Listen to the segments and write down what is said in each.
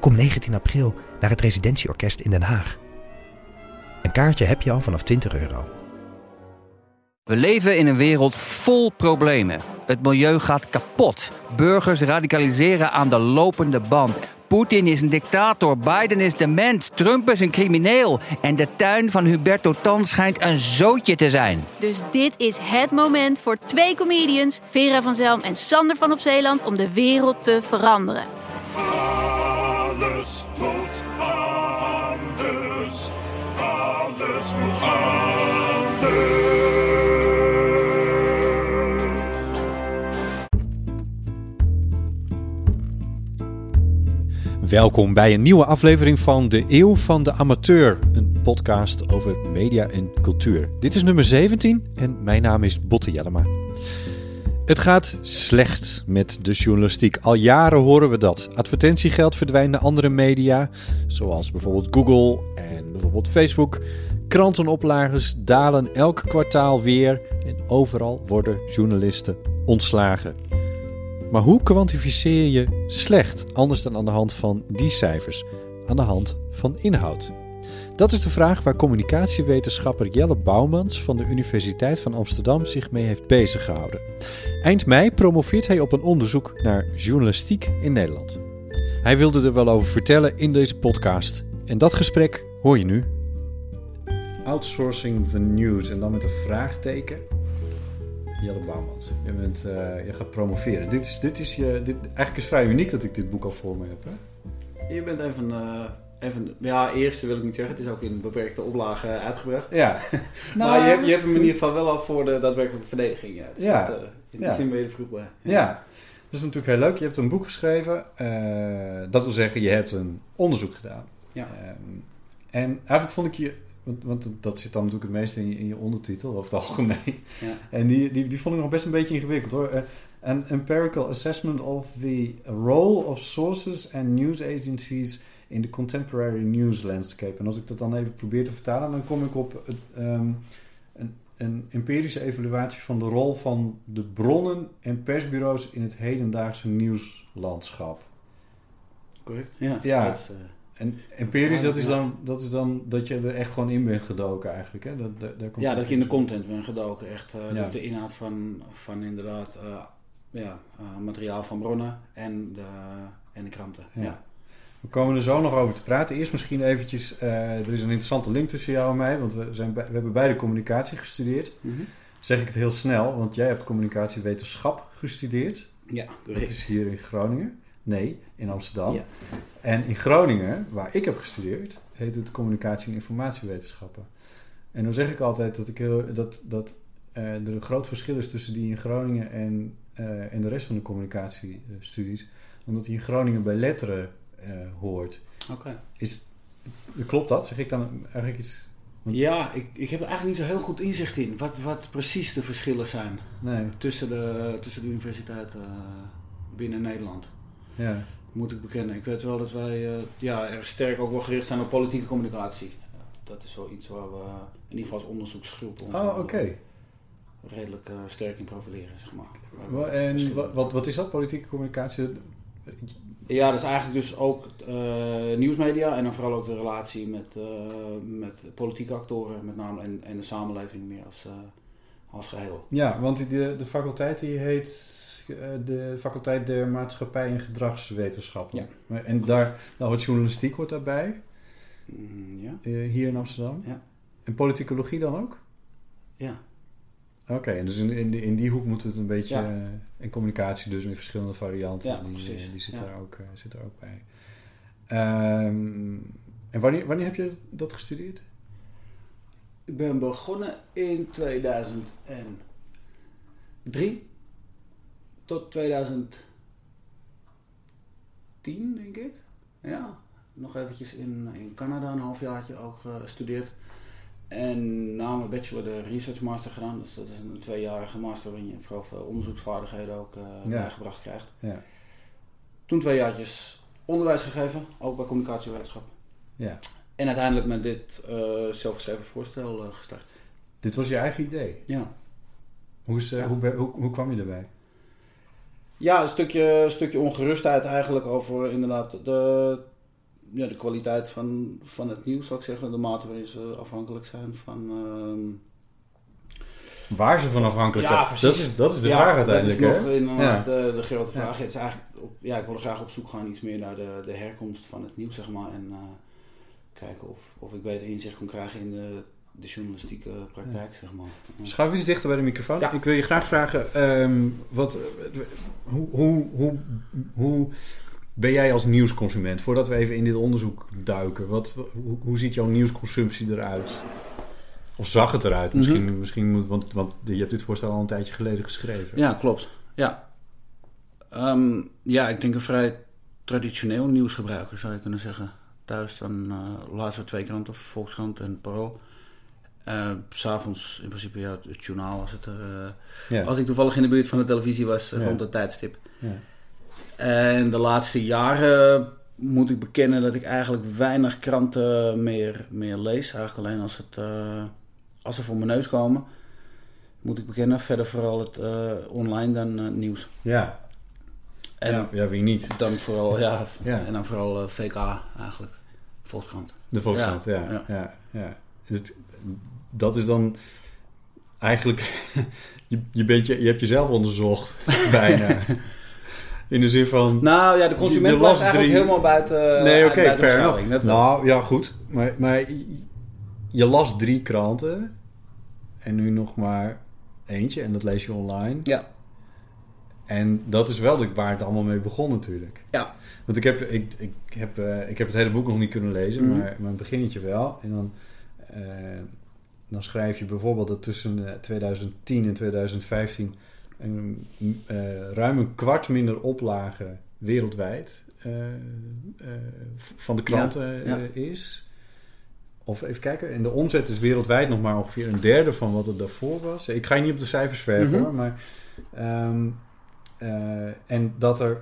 Kom 19 april naar het Residentieorkest in Den Haag. Een kaartje heb je al vanaf 20 euro. We leven in een wereld vol problemen. Het milieu gaat kapot. Burgers radicaliseren aan de lopende band. Poetin is een dictator, Biden is dement, Trump is een crimineel. En de tuin van Huberto Tan schijnt een zootje te zijn. Dus dit is het moment voor twee comedians, Vera van Zelm en Sander van op Zeeland, om de wereld te veranderen. Alles moet anders. Moet anders. Welkom bij een nieuwe aflevering van De Eeuw van de Amateur, een podcast over media en cultuur. Dit is nummer 17 en mijn naam is Botte Jellema. Het gaat slecht met de journalistiek. Al jaren horen we dat. Advertentiegeld verdwijnt naar andere media, zoals bijvoorbeeld Google en bijvoorbeeld Facebook. Krantenoplages dalen elk kwartaal weer en overal worden journalisten ontslagen. Maar hoe kwantificeer je slecht anders dan aan de hand van die cijfers? Aan de hand van inhoud. Dat is de vraag waar communicatiewetenschapper Jelle Bouwmans van de Universiteit van Amsterdam zich mee heeft beziggehouden. Eind mei promoveert hij op een onderzoek naar journalistiek in Nederland. Hij wilde er wel over vertellen in deze podcast. En dat gesprek hoor je nu. Outsourcing the news en dan met een vraagteken. Jelle Bouwmans, je, bent, eh, je gaat promoveren. Dit is, dit is je, dit, eigenlijk is het vrij uniek dat ik dit boek al voor me heb. Hè? Je bent een van de... De ja, eerste wil ik niet zeggen. Het is ook in beperkte oplage uitgebracht. Ja. maar je hebt, je hebt hem in ieder geval wel al voor de daadwerkelijke verdediging. Ja. Dus Ja. dat, eh, in die Ja. zin ben je er vroeg bij. Ja, dat is natuurlijk heel leuk. Je hebt een boek geschreven. eh, dat wil zeggen, je hebt een onderzoek gedaan. Ja. Ehm, en eigenlijk vond ik je, want, want dat zit dan natuurlijk het meeste in je, in je ondertitel, over het algemeen. Ja. En die, die, die vond ik nog best een beetje ingewikkeld hoor. Eh, An empirical assessment of the role of sources and news agencies in the contemporary news landscape. En als ik dat dan even probeer te vertalen, dan kom ik op het, ehm, een, een empirische evaluatie van de rol van de bronnen en persbureaus in het hedendaagse nieuwslandschap. Correct? Ja. Ja. Dat eh, En empirisch, dat is, dan, dat is dan dat je er echt gewoon in bent gedoken eigenlijk. Hè? Dat, dat, daar komt ja, dat je in de content bent gedoken. Echt, eh, Ja. Dus de inhoud van, van inderdaad eh, ja, materiaal van bronnen en de, en de kranten. Ja. Ja. We komen er zo nog over te praten. Eerst misschien eventjes, eh, er is een interessante link tussen jou en mij, want we, zijn, we hebben beide communicatie gestudeerd. Mhm. Zeg ik het heel snel, want jij hebt communicatiewetenschap gestudeerd. Ja, Dat correct. is hier in Groningen. Nee, in Amsterdam. Ja. En in Groningen, waar ik heb gestudeerd, heet het communicatie- en informatiewetenschappen. En dan zeg ik altijd dat, ik heel, dat, dat eh, er een groot verschil is tussen die in Groningen en, eh, en de rest van de communicatiestudies. Omdat die in Groningen bij letteren hoort. Oké. Is, klopt dat? Zeg ik dan eigenlijk iets... Ja, ik, ik heb er eigenlijk niet zo heel goed inzicht in. Wat, wat precies de verschillen zijn Nee, tussen de, tussen de universiteiten eh, binnen Nederland. ja. Moet ik bekennen. Ik weet wel dat wij eh, ja, erg sterk ook wel gericht zijn op politieke communicatie. Dat is wel iets waar we in ieder geval als onderzoeksgroep ons Oh, eh, redelijk eh, sterk in profileren, zeg maar. En wat, wat is dat, politieke communicatie? Ja, dat is eigenlijk dus ook eh, nieuwsmedia en dan vooral ook de relatie met, eh, met politieke actoren met name en, en de samenleving meer als, eh, als geheel. Ja, want de, de faculteit die heet de faculteit der maatschappij en gedragswetenschappen. Ja. En daar, nou, het journalistiek hoort daarbij, Mm, ja? hier in Amsterdam. Ja. En politicologie dan ook? Ja. Oké, en dus in, in, die, in die hoek moeten we het een beetje... Ja. eh, en communicatie dus in verschillende varianten. Ja, die, precies. eh, die zit, daar ook, eh, zit er ook bij. Ehm, en wanneer, wanneer heb je dat gestudeerd? Ik ben begonnen in 2003 tot 2010, denk ik. Ja, nog eventjes in, in Canada een halfjaartje ook gestudeerd. En na mijn bachelor de research master gedaan. Dus dat is een tweejarige master waarin je vooral veel onderzoeksvaardigheden ook Ja. bijgebracht krijgt. Ja. Toen twee jaartjes onderwijs gegeven, ook bij communicatiewetenschap. ja. En uiteindelijk met dit eh, zelfgeschreven voorstel eh, gestart. Dit was je eigen idee. Ja. Hoe, is, Ja. hoe, hoe, hoe kwam je erbij? Ja, een stukje, een stukje ongerustheid eigenlijk over inderdaad de, ja, de kwaliteit van, van het nieuws, zou ik zeggen. De mate waarin ze afhankelijk zijn van... ehm, Waar ze van afhankelijk Ja, zijn. precies. Dat is, dat is de ja, vraag uiteindelijk. Dat is nog inderdaad Ja. eh, de grote Ja. vraag. Het is eigenlijk op, ja, ik wil graag op zoek gaan iets meer naar de, de herkomst van het nieuws, zeg maar. En eh, kijken of, of ik beter inzicht kan krijgen in de, de journalistieke praktijk, zeg maar. Ja. Schuif eens dichter bij de microfoon. Ja. Ik wil je graag vragen, ehm, wat, eh, hoe, hoe, hoe, hoe ben jij als nieuwsconsument? Voordat we even in dit onderzoek duiken, wat, hoe, hoe ziet jouw nieuwsconsumptie eruit? Of zag het eruit? Misschien, misschien moet, want, want je hebt dit voorstel al een tijdje geleden geschreven. Ja, klopt. Ja. Ehm, ja, ik denk een vrij traditioneel nieuwsgebruiker zou je kunnen zeggen. Thuis dan eh laatst twee kranten, Volkskrant en Parool. S S'avonds in principe ja, het journaal als, het, er, eh, Ja. als ik toevallig in de buurt van de televisie was Ja. rond dat tijdstip. Ja. En de laatste jaren moet ik bekennen dat ik eigenlijk weinig kranten meer, meer lees. Eigenlijk alleen als, het, eh, als ze voor mijn neus komen. Moet ik bekennen. Verder vooral het eh, online dan eh, nieuws. Ja. En ja, ja, wie niet? dan vooral, ja, Ja. en dan vooral VK eigenlijk. Volkskrant. De Volkskrant, ja. Ja, ja. ja. ja, Het- dat is dan eigenlijk... je, je, bent je, je hebt jezelf onderzocht, bijna. In de zin van... Nou ja, de consument blijft eigenlijk drie- helemaal buiten. nee, uit- oké, wel. Nou, ja, goed. Maar, maar je las drie kranten. En nu nog maar eentje. En dat lees je online. Ja, En dat is wel de, waar het allemaal mee begon natuurlijk. ja. Want ik heb, ik, ik, heb, eh, ik heb het hele boek nog niet kunnen lezen, Mhm. maar, maar een beginnetje wel. En dan, eh, dan schrijf je bijvoorbeeld dat tussen eh, 2010 en 2015 een, eh, ruim een kwart minder oplagen wereldwijd eh, eh, van de kranten Ja, ja. is. Of even kijken, en de omzet is wereldwijd nog maar ongeveer een derde van wat het daarvoor was. Ik ga je niet op de cijfers verven hoor, maar... ehm, eh, en dat er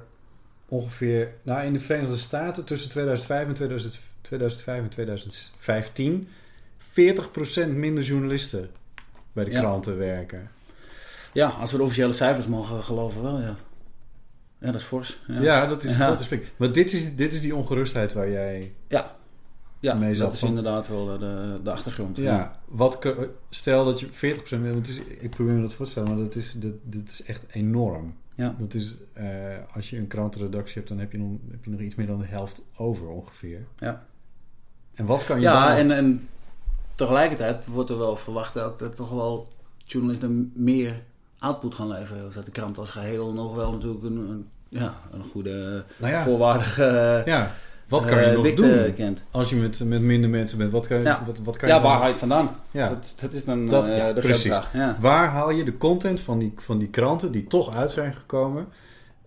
ongeveer, nou in de Verenigde Staten tussen 2005 en 2000, 2005 en 2015 40% minder journalisten bij de Ja. kranten werken. Ja, als we de officiële cijfers mogen geloven wel, ja. Ja, dat is fors. Ja, Ja, dat is, Ja. dat is flink. Maar dit is, dit is die ongerustheid waar jij... ja. Ja, Mee zat dat is inderdaad wel de, de achtergrond. Ja, wat, stel dat je 40% minder... Want het is, ik probeer me dat voor te stellen, maar dat is, dat, dat is echt enorm. Ja. Dat is, eh, als je een krantenredactie hebt, dan heb je, nog, heb je nog iets meer dan de helft over ongeveer. Ja. En wat kan je Ja, dan... en, en tegelijkertijd wordt er wel verwacht dat toch wel journalisten meer output gaan leveren. Dat de krant als geheel nog wel natuurlijk een, een, ja, een goede, Nou ja. volwaardige Ja, wat kan je eh, nog dikte doen kent. als je met, met minder mensen bent? Wat kan je, Ja. wat, wat kan je Ja, waar haal je het vandaan? Ja. Dat, dat is dan Dat- eh, de precies. vraag. Ja. Waar haal je de content van die, van die kranten die toch uit zijn gekomen?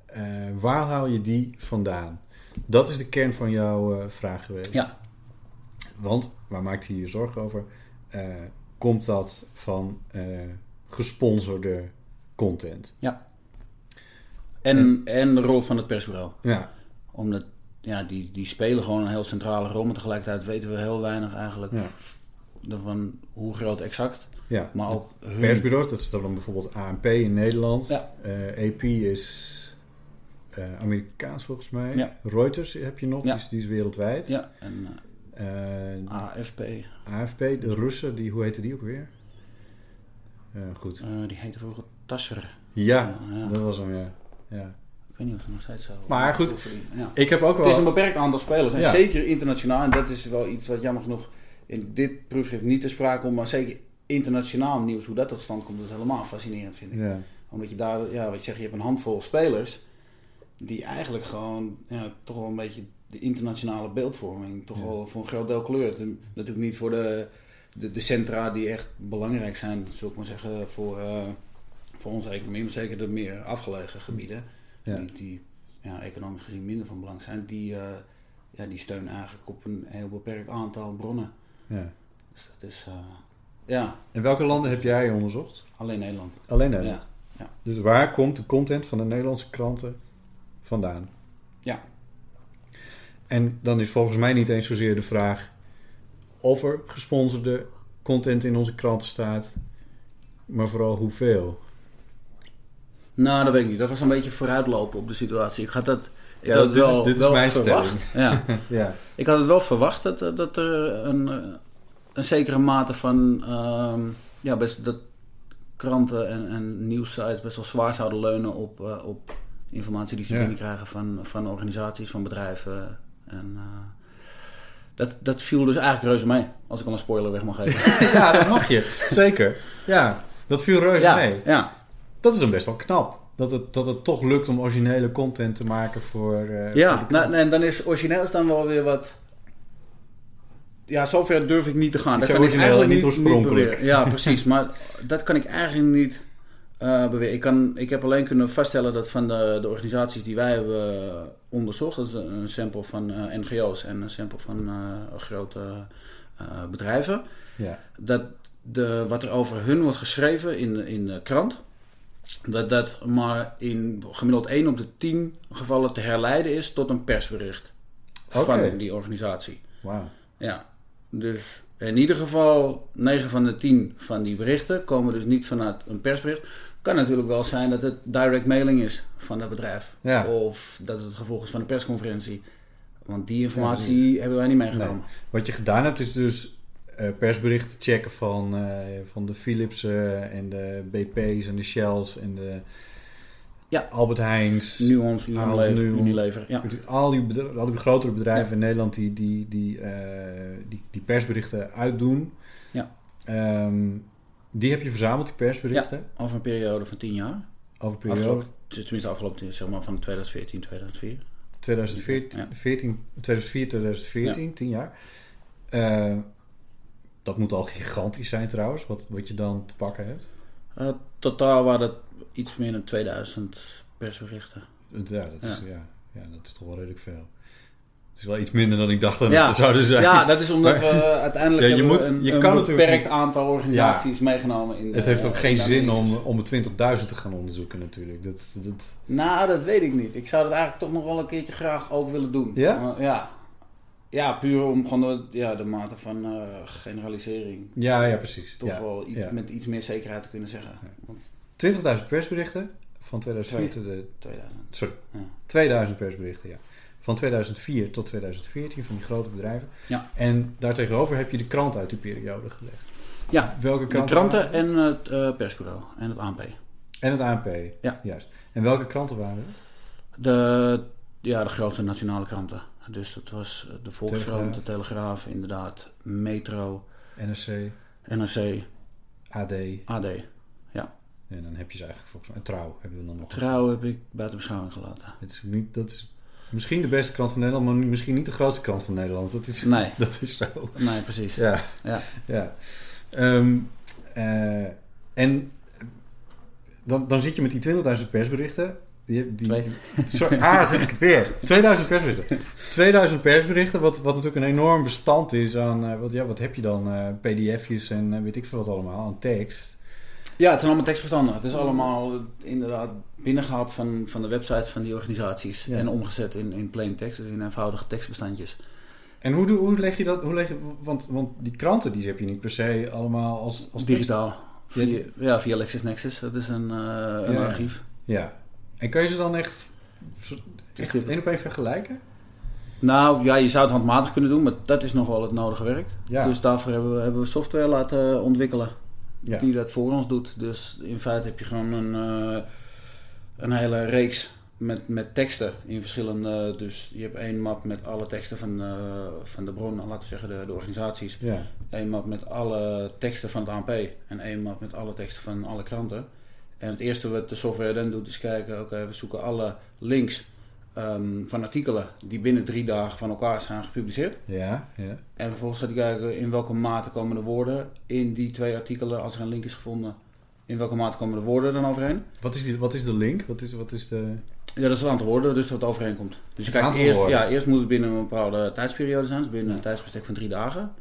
eh, waar haal je die vandaan? Dat is de kern van jouw vraag geweest. Ja. Want, waar maakt hij je zorgen over? Komt dat van gesponsorde content? En, en de rol van het persbureau. Ja, Omdat ja, die, die spelen gewoon een heel centrale rol, maar tegelijkertijd weten we heel weinig eigenlijk Ja. van hoe groot exact. ja. Maar ook hun... persbureaus, dat is dan bijvoorbeeld ANP in Nederland. Ja. Eh, AP is eh, Amerikaans volgens mij. Ja. Reuters heb je nog, Ja. die, is, die is wereldwijd. Ja, en Eh, eh, AFP, AFP, de Russen, die, hoe heette die ook weer? Goed. die heette vroeger Tasser. Ja, ja. dat was hem, ja. ja. Ik weet niet of het nog steeds zo Maar goed, Ja. Ik heb ook wel... Het is een beperkt aantal spelers. En Ja. zeker internationaal. En dat is wel iets wat jammer genoeg in dit proefschrift niet te sprake komt. Maar zeker internationaal nieuws, hoe dat tot stand komt, dat is helemaal fascinerend vind ik. Ja. Omdat je daar, ja, wat je zegt, je hebt een handvol spelers. Die eigenlijk gewoon ja, toch wel een beetje de internationale beeldvorming toch Ja. wel voor een groot deel kleurt. En natuurlijk niet voor de, de, de centra die echt belangrijk zijn, zou ik maar zeggen, voor, eh, voor onze economie. Maar zeker de meer afgelegen gebieden, Ja. die, die ja, economisch gezien minder van belang zijn. Die, eh, ja, die steunen eigenlijk op een heel beperkt aantal bronnen. Ja. Dus dat is, eh, ja, En welke landen heb jij onderzocht? alleen Nederland. Alleen Nederland. Ja, ja. Dus waar komt de content van de Nederlandse kranten vandaan? Ja. En dan is volgens mij niet eens zozeer de vraag of er gesponsorde content in onze kranten staat, maar vooral hoeveel. Nou, dat weet ik niet. Dat was een beetje vooruitlopen op de situatie. Ik had dat, ik Ja, had dit is- wel, dit is mijn verwacht. Ja. Ja. Ik had het wel verwacht dat, dat er een, eh, een zekere mate van. ehm, ja, best dat kranten en, en nieuwssites best wel zwaar zouden leunen op, eh, op informatie die ze Ja. binnenkrijgen van, van organisaties, van bedrijven. En eh, dat, dat viel dus eigenlijk reuze mee, als ik al een spoiler weg mag geven. ja, dat mag je. Zeker. Ja, dat viel reuze ja, mee. ja, Dat is dan best wel knap. Dat het, dat het toch lukt om originele content te maken voor. eh, ja. krant. Nou, en dan is origineel is dan wel weer wat. Ja, zover durf ik niet te gaan. Dat kan ik origineel eigenlijk en niet oorspronkelijk. ja, precies. Maar dat kan ik eigenlijk niet eh beweren. Ik, kan, ik heb alleen kunnen vaststellen dat van de, de organisaties die wij hebben onderzocht, dat is een sample van eh, NGO's en een sample van grote bedrijven, Ja. dat de, wat er over hun wordt geschreven in, in de krant, dat dat maar in gemiddeld 1 op de 10 gevallen te herleiden is tot een persbericht van die organisatie. Wauw. Ja, dus in ieder geval 9 van de 10 van die berichten komen dus niet vanuit een persbericht. Kan natuurlijk wel zijn dat het direct mailing is van het bedrijf. Ja. Of dat het gevolg is van een persconferentie. Want die informatie hebben wij niet meegenomen. Wat je gedaan hebt is dus persberichten checken van, eh, van de Philips eh, en de BP's en de Shells en de Ja. Albert Heijns. Nuance, Unilever, nu- Unilever. Ja. Al die, al die grotere bedrijven in Nederland die die, die, eh, die, die persberichten uitdoen. Ja. Ehm, die heb je verzameld, die persberichten, Over een periode van 10 jaar. over een periode Afgelopen, tenminste afgelopen, zeg maar van 2014, 2004. 2014, Ja. 14, 2004, 2014, 10 jaar. Eh, dat moet al gigantisch zijn trouwens, wat, wat je dan te pakken hebt. Uh, totaal waren het iets meer dan 2000 persberichten. Ja, dat is, Ja. ja. Ja, dat is toch wel redelijk veel. Het is wel iets minder dan ik dacht dat Ja. het zouden zijn. Ja, dat is omdat Maar- we uiteindelijk Ja, je moet- een, je een kan natuurlijk beperkt aantal organisaties meegenomen. In de, het heeft ook in geen zin om, om de 20.000 te gaan onderzoeken natuurlijk. Dat, dat, Nou, dat weet ik niet. Ik zou dat eigenlijk toch nog wel een keertje graag ook willen doen. Ja? Ja. Ja, puur om gewoon de, ja, de mate van eh, generalisering ja, ja, precies. toch Ja, wel ja. met iets meer zekerheid te kunnen zeggen. Want 20.000 persberichten van 2004 tot de, 2000. sorry, Ja. 2000 persberichten, ja. Van 2004 tot 2014 van die grote bedrijven. Ja. En daartegenover heb je de krant uit die periode gelegd. Ja, Welke de kranten? kranten waren het? en het eh, persbureau en het ANP. En het ANP. Ja. Juist. En welke kranten waren het? De, ja, de grootste nationale kranten. Dus dat was de Volkskrant, de Telegraaf, inderdaad, Metro, NRC, NRC, AD. AD. En dan heb je ze eigenlijk volgens mij. En Trouw hebben we dan nog. Trouw heb ik buiten beschouwing gelaten. Het is niet, dat is misschien de beste krant van Nederland, maar misschien niet de grootste krant van Nederland. Dat is, Nee. dat is zo. Nee, precies. Ja. Ja. ja. Ehm, eh, en dan, dan zit je met die 20.000 persberichten. Die, die, Twee. Sorry, ah, zeg ik het weer. 2000 persberichten. 2000 persberichten, wat, wat natuurlijk een enorm bestand is aan... eh, wat, ja, wat heb je dan? eh, pdf'jes en eh, weet ik veel wat allemaal, aan tekst. Ja, het zijn allemaal tekstbestanden. Het is allemaal inderdaad binnengehaald van, van de websites van die organisaties. Ja. En omgezet in, in plain text, dus in eenvoudige tekstbestandjes. En hoe, doe- hoe leg je dat? Hoe leg je, want, want die kranten die heb je niet per se allemaal als, als tekst. Digitaal. Ja, Via, die- ja, via LexisNexis. Dat is een, een Ja. archief. Ja. En kan je ze dan echt, echt één op één vergelijken? Nou ja, je zou het handmatig kunnen doen, maar dat is nog wel het nodige werk. Ja. Dus daarvoor hebben we, hebben we software laten ontwikkelen Ja. die dat voor ons doet. Dus in feite heb je gewoon een, eh, een hele reeks met, met teksten in verschillende... Dus je hebt één map met alle teksten van, eh, van de bron, laten we zeggen de, de organisaties. Ja. Één map met alle teksten van het ANP en één map met alle teksten van alle kranten. En het eerste wat de software dan doet is kijken, oké, we zoeken alle links ehm, van artikelen die binnen drie dagen van elkaar zijn gepubliceerd. Ja, ja. En vervolgens gaat hij kijken in welke mate komen de woorden in die twee artikelen, als er een link is gevonden, in welke mate komen de woorden dan overheen. Wat is, die, wat is de link? Wat is, wat is de... Ja, dat is het aantal woorden, dus dat overeenkomt. Dus je kijkt eerst, woorden. ja, eerst moet het binnen een bepaalde tijdsperiode zijn, dus binnen een tijdsbestek van drie dagen.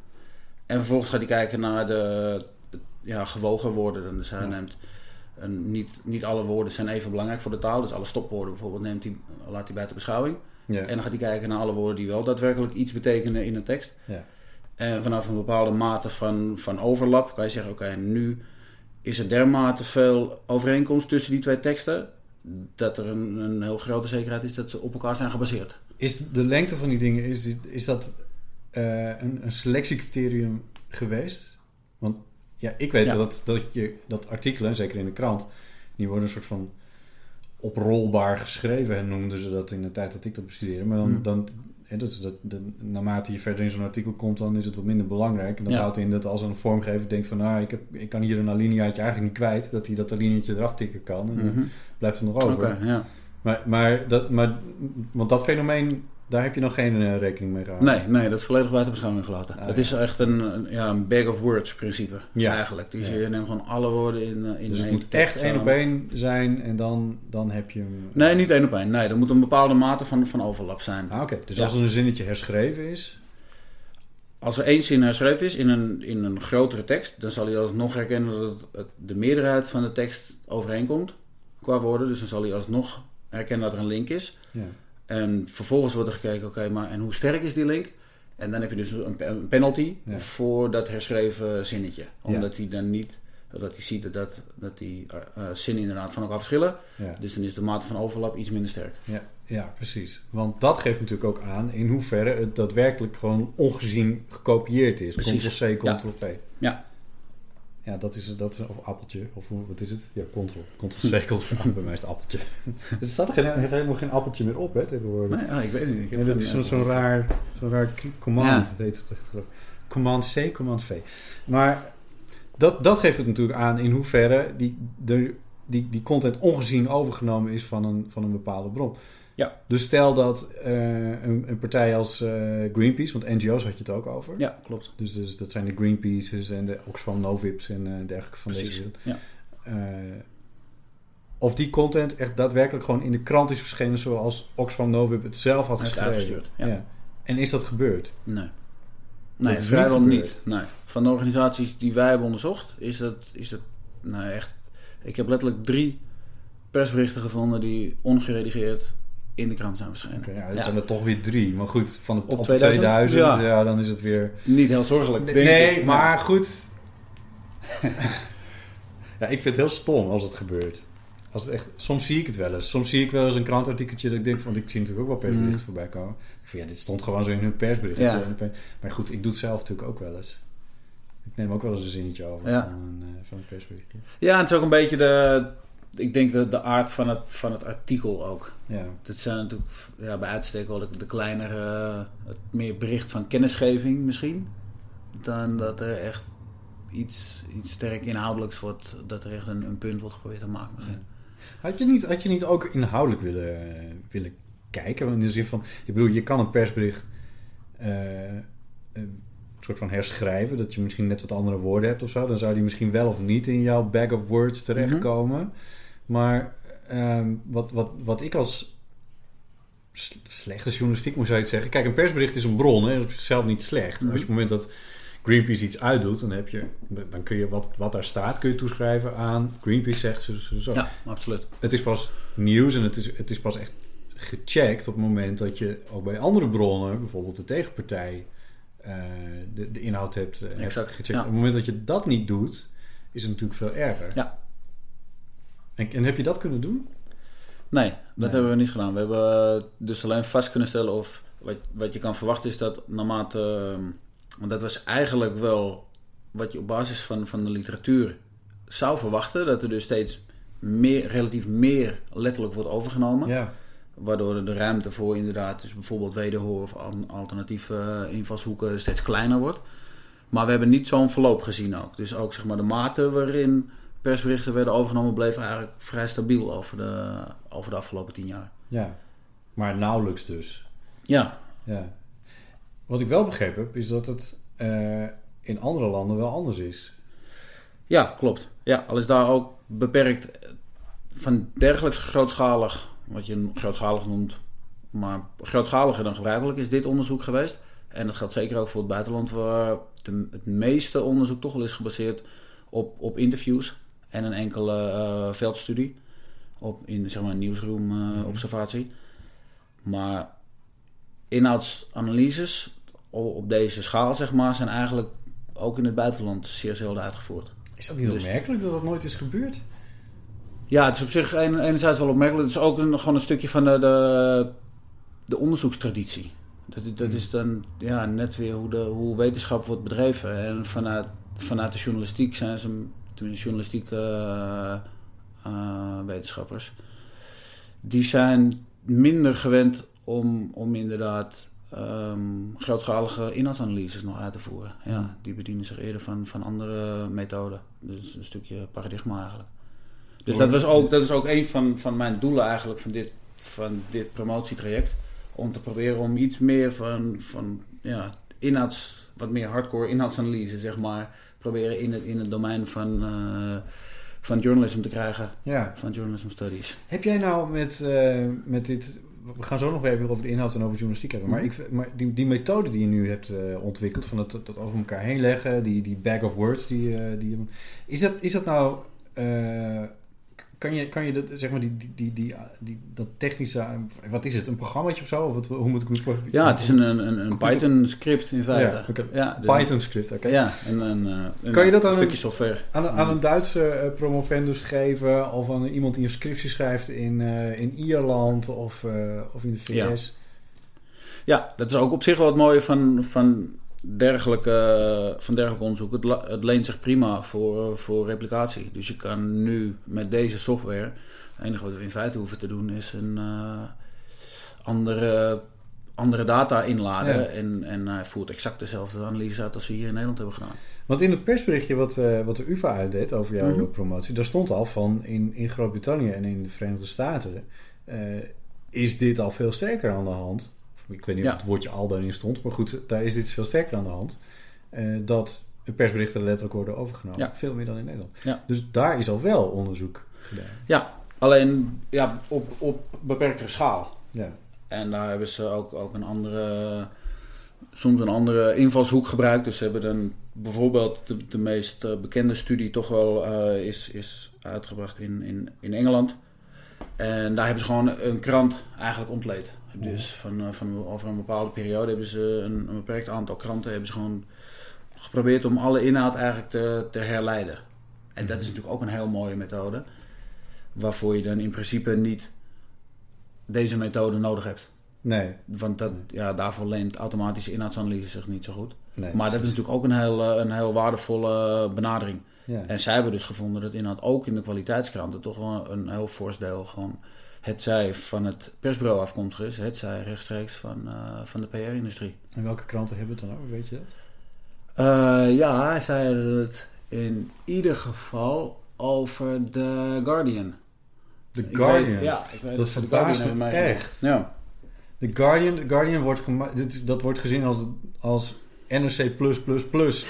En vervolgens gaat hij kijken naar de, de, ja, gewogen woorden. Dus hij neemt een, niet, niet alle woorden zijn even belangrijk voor de taal. Dus alle stopwoorden bijvoorbeeld neemt hij, laat hij bij de beschouwing. Ja. En dan gaat hij kijken naar alle woorden die wel daadwerkelijk iets betekenen in een tekst. Ja. En vanaf een bepaalde mate van, van overlap kan je zeggen: oké, nu is er dermate veel overeenkomst tussen die twee teksten. Dat er een, een heel grote zekerheid is dat ze op elkaar zijn gebaseerd. Is de lengte van die dingen, is, is dat eh, een, een selectiecriterium geweest? Want ja, ik weet Ja. dat, dat, je, dat artikelen, zeker in de krant, die worden een soort van oprolbaar geschreven. En noemden ze dat in de tijd dat ik dat bestudeerde. Maar dan, Hmm. dan hè, dat dat, de, naarmate je verder in zo'n artikel komt, dan is het wat minder belangrijk. En dat Ja. houdt in dat als een vormgever denkt van, nou, ik, heb, ik kan hier een alineaatje eigenlijk niet kwijt, dat hij dat alineaatje eraf tikken kan. En dan Mhm. blijft er nog Oké, over. ja. Maar, maar, dat, maar, want dat fenomeen, daar heb je nog geen eh, rekening mee gehouden. Nee, nee, dat is volledig buiten beschouwing gelaten. Ah, het ja. is echt een, een- ja, een bag of words principe Ja. eigenlijk. Dus Ja. je neemt gewoon alle woorden in, eh, in Dus het moet echt één op één zijn en dan, dan heb je hem. Nee, niet één op één. Nee, er moet een bepaalde mate van, van overlap zijn. Ah, oké. Dus als er een zinnetje herschreven is. Als er één zin herschreven is in een, in een grotere tekst, dan zal hij alsnog herkennen dat het, de meerderheid van de tekst overeenkomt qua woorden. Dus dan zal hij alsnog herkennen dat er een link is. Ja. En vervolgens wordt er gekeken, oké, maar en hoe sterk is die link? En dan heb je dus een, pe- een penalty Ja. voor dat herschreven zinnetje. Ja. Omdat hij dan niet, dat hij ziet dat, dat, dat die eh, zinnen inderdaad van elkaar verschillen. Ja. Dus dan is de mate van overlap iets minder sterk. Ja, ja, precies. Want dat geeft natuurlijk ook aan in hoeverre het daadwerkelijk gewoon ongezien gekopieerd is. Precies. Ctrl-C, Ja. Ctrl-V. Ja. Ja, dat is, dat is of appeltje. Of hoe- wat is het? Ja, Ctrl. Ctrl-C, Ctrl-V. Bij mij is het appeltje. er staat er geen, helemaal geen appeltje meer op, hè, tegenwoordig. Nee, ah, ik weet het niet. Ik heb Nee, dat is zo'n raar, zo'n raar command. Ja. Dat heet het echt geloof. Command C, Command V. Maar dat, dat geeft het natuurlijk aan in hoeverre die, de, die, die content ongezien overgenomen is van een, van een bepaalde bron. Ja. Dus stel dat eh, een, een partij als eh, Greenpeace, want NGO's had je het ook over. Ja, klopt. Dus, dus dat zijn de Greenpeaces en de Oxfam Novips en eh, dergelijke van Precies. deze wereld. Ja. Of die content echt daadwerkelijk gewoon in de krant is verschenen zoals Oxfam Novib het zelf had geschreven. uitgestuurd, ja. En is dat gebeurd? Nee. Nee, is vrijwel niet. Nee. Van de organisaties die wij hebben onderzocht, is dat, is dat nou echt... Ik heb letterlijk drie persberichten gevonden die ongeredigeerd in de krant zijn verschenen. Oké, ja, het Ja. zijn er toch weer drie. Maar goed, van het Op op 2000? 2000, ja. Ja. dan is het weer... Niet heel zorgelijk, denk nee, ik. maar goed. ja, ik vind het heel stom als het gebeurt. Als het echt, soms zie ik het wel eens. Soms zie ik wel eens een krantartikeltje dat ik denk, want ik zie natuurlijk ook wel persberichten Mm. voorbij komen. Ik vind, ja, dit stond gewoon zo in hun persbericht. Ja. Maar goed, ik doe het zelf natuurlijk ook wel eens. Ik neem ook wel eens een zinnetje over Ja. van, een, eh, van een persberichtje. Ja, het is ook een beetje de... Ik denk de, de aard van het, van het artikel ook. Ja, Dat zijn natuurlijk ja, bij uitstek wel de, de kleinere... Het meer bericht van kennisgeving misschien. Dan dat er echt iets, iets sterk inhoudelijks wordt... Dat er echt een, een punt wordt geprobeerd te maken misschien. Had je niet, had je niet ook inhoudelijk willen, willen kijken? In de zin van, ik bedoel, je kan een persbericht eh, een soort van herschrijven, dat je misschien net wat andere woorden hebt of zo. Dan zou die misschien wel of niet in jouw bag of words terechtkomen. Maar ehm, wat, wat, wat ik als slechte journalistiek moet zou je het zeggen. Kijk, een persbericht is een bron, hè, dat is op zichzelf niet slecht. Mhm. Als je op het moment dat Greenpeace iets uitdoet, dan, heb je, dan kun je wat, wat daar staat, kun je toeschrijven aan Greenpeace zegt zo, zo, zo. Ja, absoluut. Het is pas nieuws en het is, het is pas echt gecheckt op het moment dat je ook bij andere bronnen, bijvoorbeeld de tegenpartij, de, de inhoud hebt, eh, Exact, gecheckt. ja. Op het moment dat je dat niet doet, is het natuurlijk veel erger. Ja. En, en heb je dat kunnen doen? Nee, dat Nee. hebben we niet gedaan. We hebben eh, dus alleen vast kunnen stellen of wat, wat je kan verwachten is dat naarmate. ehm, Want dat was eigenlijk wel wat je op basis van, van de literatuur zou verwachten. Dat er dus steeds meer, relatief meer letterlijk wordt overgenomen. Ja. Waardoor de ruimte voor inderdaad, dus bijvoorbeeld wederhoor of al- alternatieve eh, invalshoeken steeds kleiner wordt. Maar we hebben niet zo'n verloop gezien ook. Dus ook zeg maar de mate waarin persberichten werden overgenomen bleef eigenlijk vrij stabiel over de, over de afgelopen tien jaar. ja. Maar nauwelijks dus. Ja, Ja. Wat ik wel begrepen heb, is dat het eh, in andere landen wel anders is. ja klopt. Ja, al is daar ook beperkt van dergelijks grootschalig wat je grootschalig noemt. Maar grootschaliger dan gebruikelijk is dit onderzoek geweest. En dat geldt zeker ook voor het buitenland, waar het meeste onderzoek toch wel is gebaseerd op, op interviews en een enkele eh, veldstudie. Op, in zeg maar, een nieuwsroom eh, observatie. Maar inhoudsanalyses op deze schaal, zeg maar, zijn eigenlijk ook in het buitenland zeer zelden uitgevoerd. Is dat niet Dus- opmerkelijk dat dat nooit is gebeurd? Ja, het is op zich een- enerzijds wel opmerkelijk. Het is ook een, gewoon een stukje van de, de, de onderzoekstraditie. Dat, dat is dan ja, net weer hoe, de, hoe wetenschap wordt bedreven. En vanuit, vanuit de journalistiek zijn ze, tenminste journalistieke eh, eh, wetenschappers, die zijn minder gewend om, om inderdaad ehm, grootschalige inhoudsanalyses nog uit te voeren. Ja, die bedienen zich eerder van, van andere methoden. Dus een stukje paradigma eigenlijk. Dus dat, was ook, dat is ook een van, van mijn doelen eigenlijk van dit, van dit promotietraject. Om te proberen om iets meer van, van ja, inhouds, wat meer hardcore inhoudsanalyse, zeg maar, proberen in het, in het domein van, eh, van journalism te krijgen. Ja. Van journalism studies. Heb jij nou met, eh, met dit... We gaan zo nog even over de inhoud en over journalistiek hebben. Maar, ik, maar die, die methode die je nu hebt eh, ontwikkeld... van dat, dat over elkaar heen leggen... die, die bag of words... Die, die, is, dat, is dat nou... kan je, kan je dat, zeg maar, die, die, die, die, die, dat technische... Wat is het? Een programmaatje of zo? Of wat, hoe moet ik het voor- Ja, het is een, een, een, een Python-script in feite. Ja, oké. Ja, dus- Python script, oké. Ja, en een, eh, een, Kan je dat aan een een- stukje software. Aan, een- aan een Duitse eh, promovendus geven... of aan iemand die een scriptie schrijft in, eh, in Ierland of, eh, of in de VS... Ja, dat is ook op zich wel het mooie van, van, dergelijke, van dergelijk onderzoek. Het, leent zich prima voor, voor replicatie. Dus je kan nu met deze software... Het enige wat we in feite hoeven te doen is een eh, andere, andere data inladen. Ja. En, en hij voert exact dezelfde analyse uit als we hier in Nederland hebben gedaan. Want in het persberichtje wat, eh, wat de UvA uitdeed over jouw Mhm. promotie, daar stond al van in, in Groot-Brittannië en in de Verenigde Staten eh, is dit al veel sterker aan de hand. Ik weet niet Ja. of het woordje al daarin stond, maar goed, daar is dit veel sterker aan de hand. eh, dat persberichten letterlijk worden overgenomen. Ja. Veel meer dan in Nederland. Ja. Dus daar is al wel onderzoek gedaan. Ja, alleen ja, op, op beperktere schaal. Ja. En daar hebben ze ook, ook een andere, soms een andere invalshoek gebruikt. Dus ze hebben dan bijvoorbeeld de, de meest eh, bekende studie toch wel eh, is, is uitgebracht in, in, in Engeland. En daar hebben ze gewoon een krant eigenlijk ontleed. Dus van, eh, van over een bepaalde periode hebben ze een, een beperkt aantal kranten hebben ze gewoon geprobeerd om alle inhoud eigenlijk te, te herleiden. En dat is natuurlijk ook een heel mooie methode. Waarvoor je dan in principe niet deze methode nodig hebt. Nee, Want dat, ja, daarvoor leent automatische inhoudsanalyse zich niet zo goed. nee. Maar dat is natuurlijk ook een heel, eh, een heel waardevolle benadering. Ja. En zij hebben dus gevonden dat inhoud ook in de kwaliteitskranten toch wel een heel fors deel gewoon het zij van het persbureau afkomstig is, het zij rechtstreeks van, eh, van de PR-industrie. En welke kranten hebben het dan over, weet je dat? Eh, ja, hij zei het in ieder geval over The Guardian. The Ik Guardian. weet- ja, ik weet Dat verbaast me mij echt. Ja. The Guardian, The Guardian wordt, dat wordt gezien als, als NRC++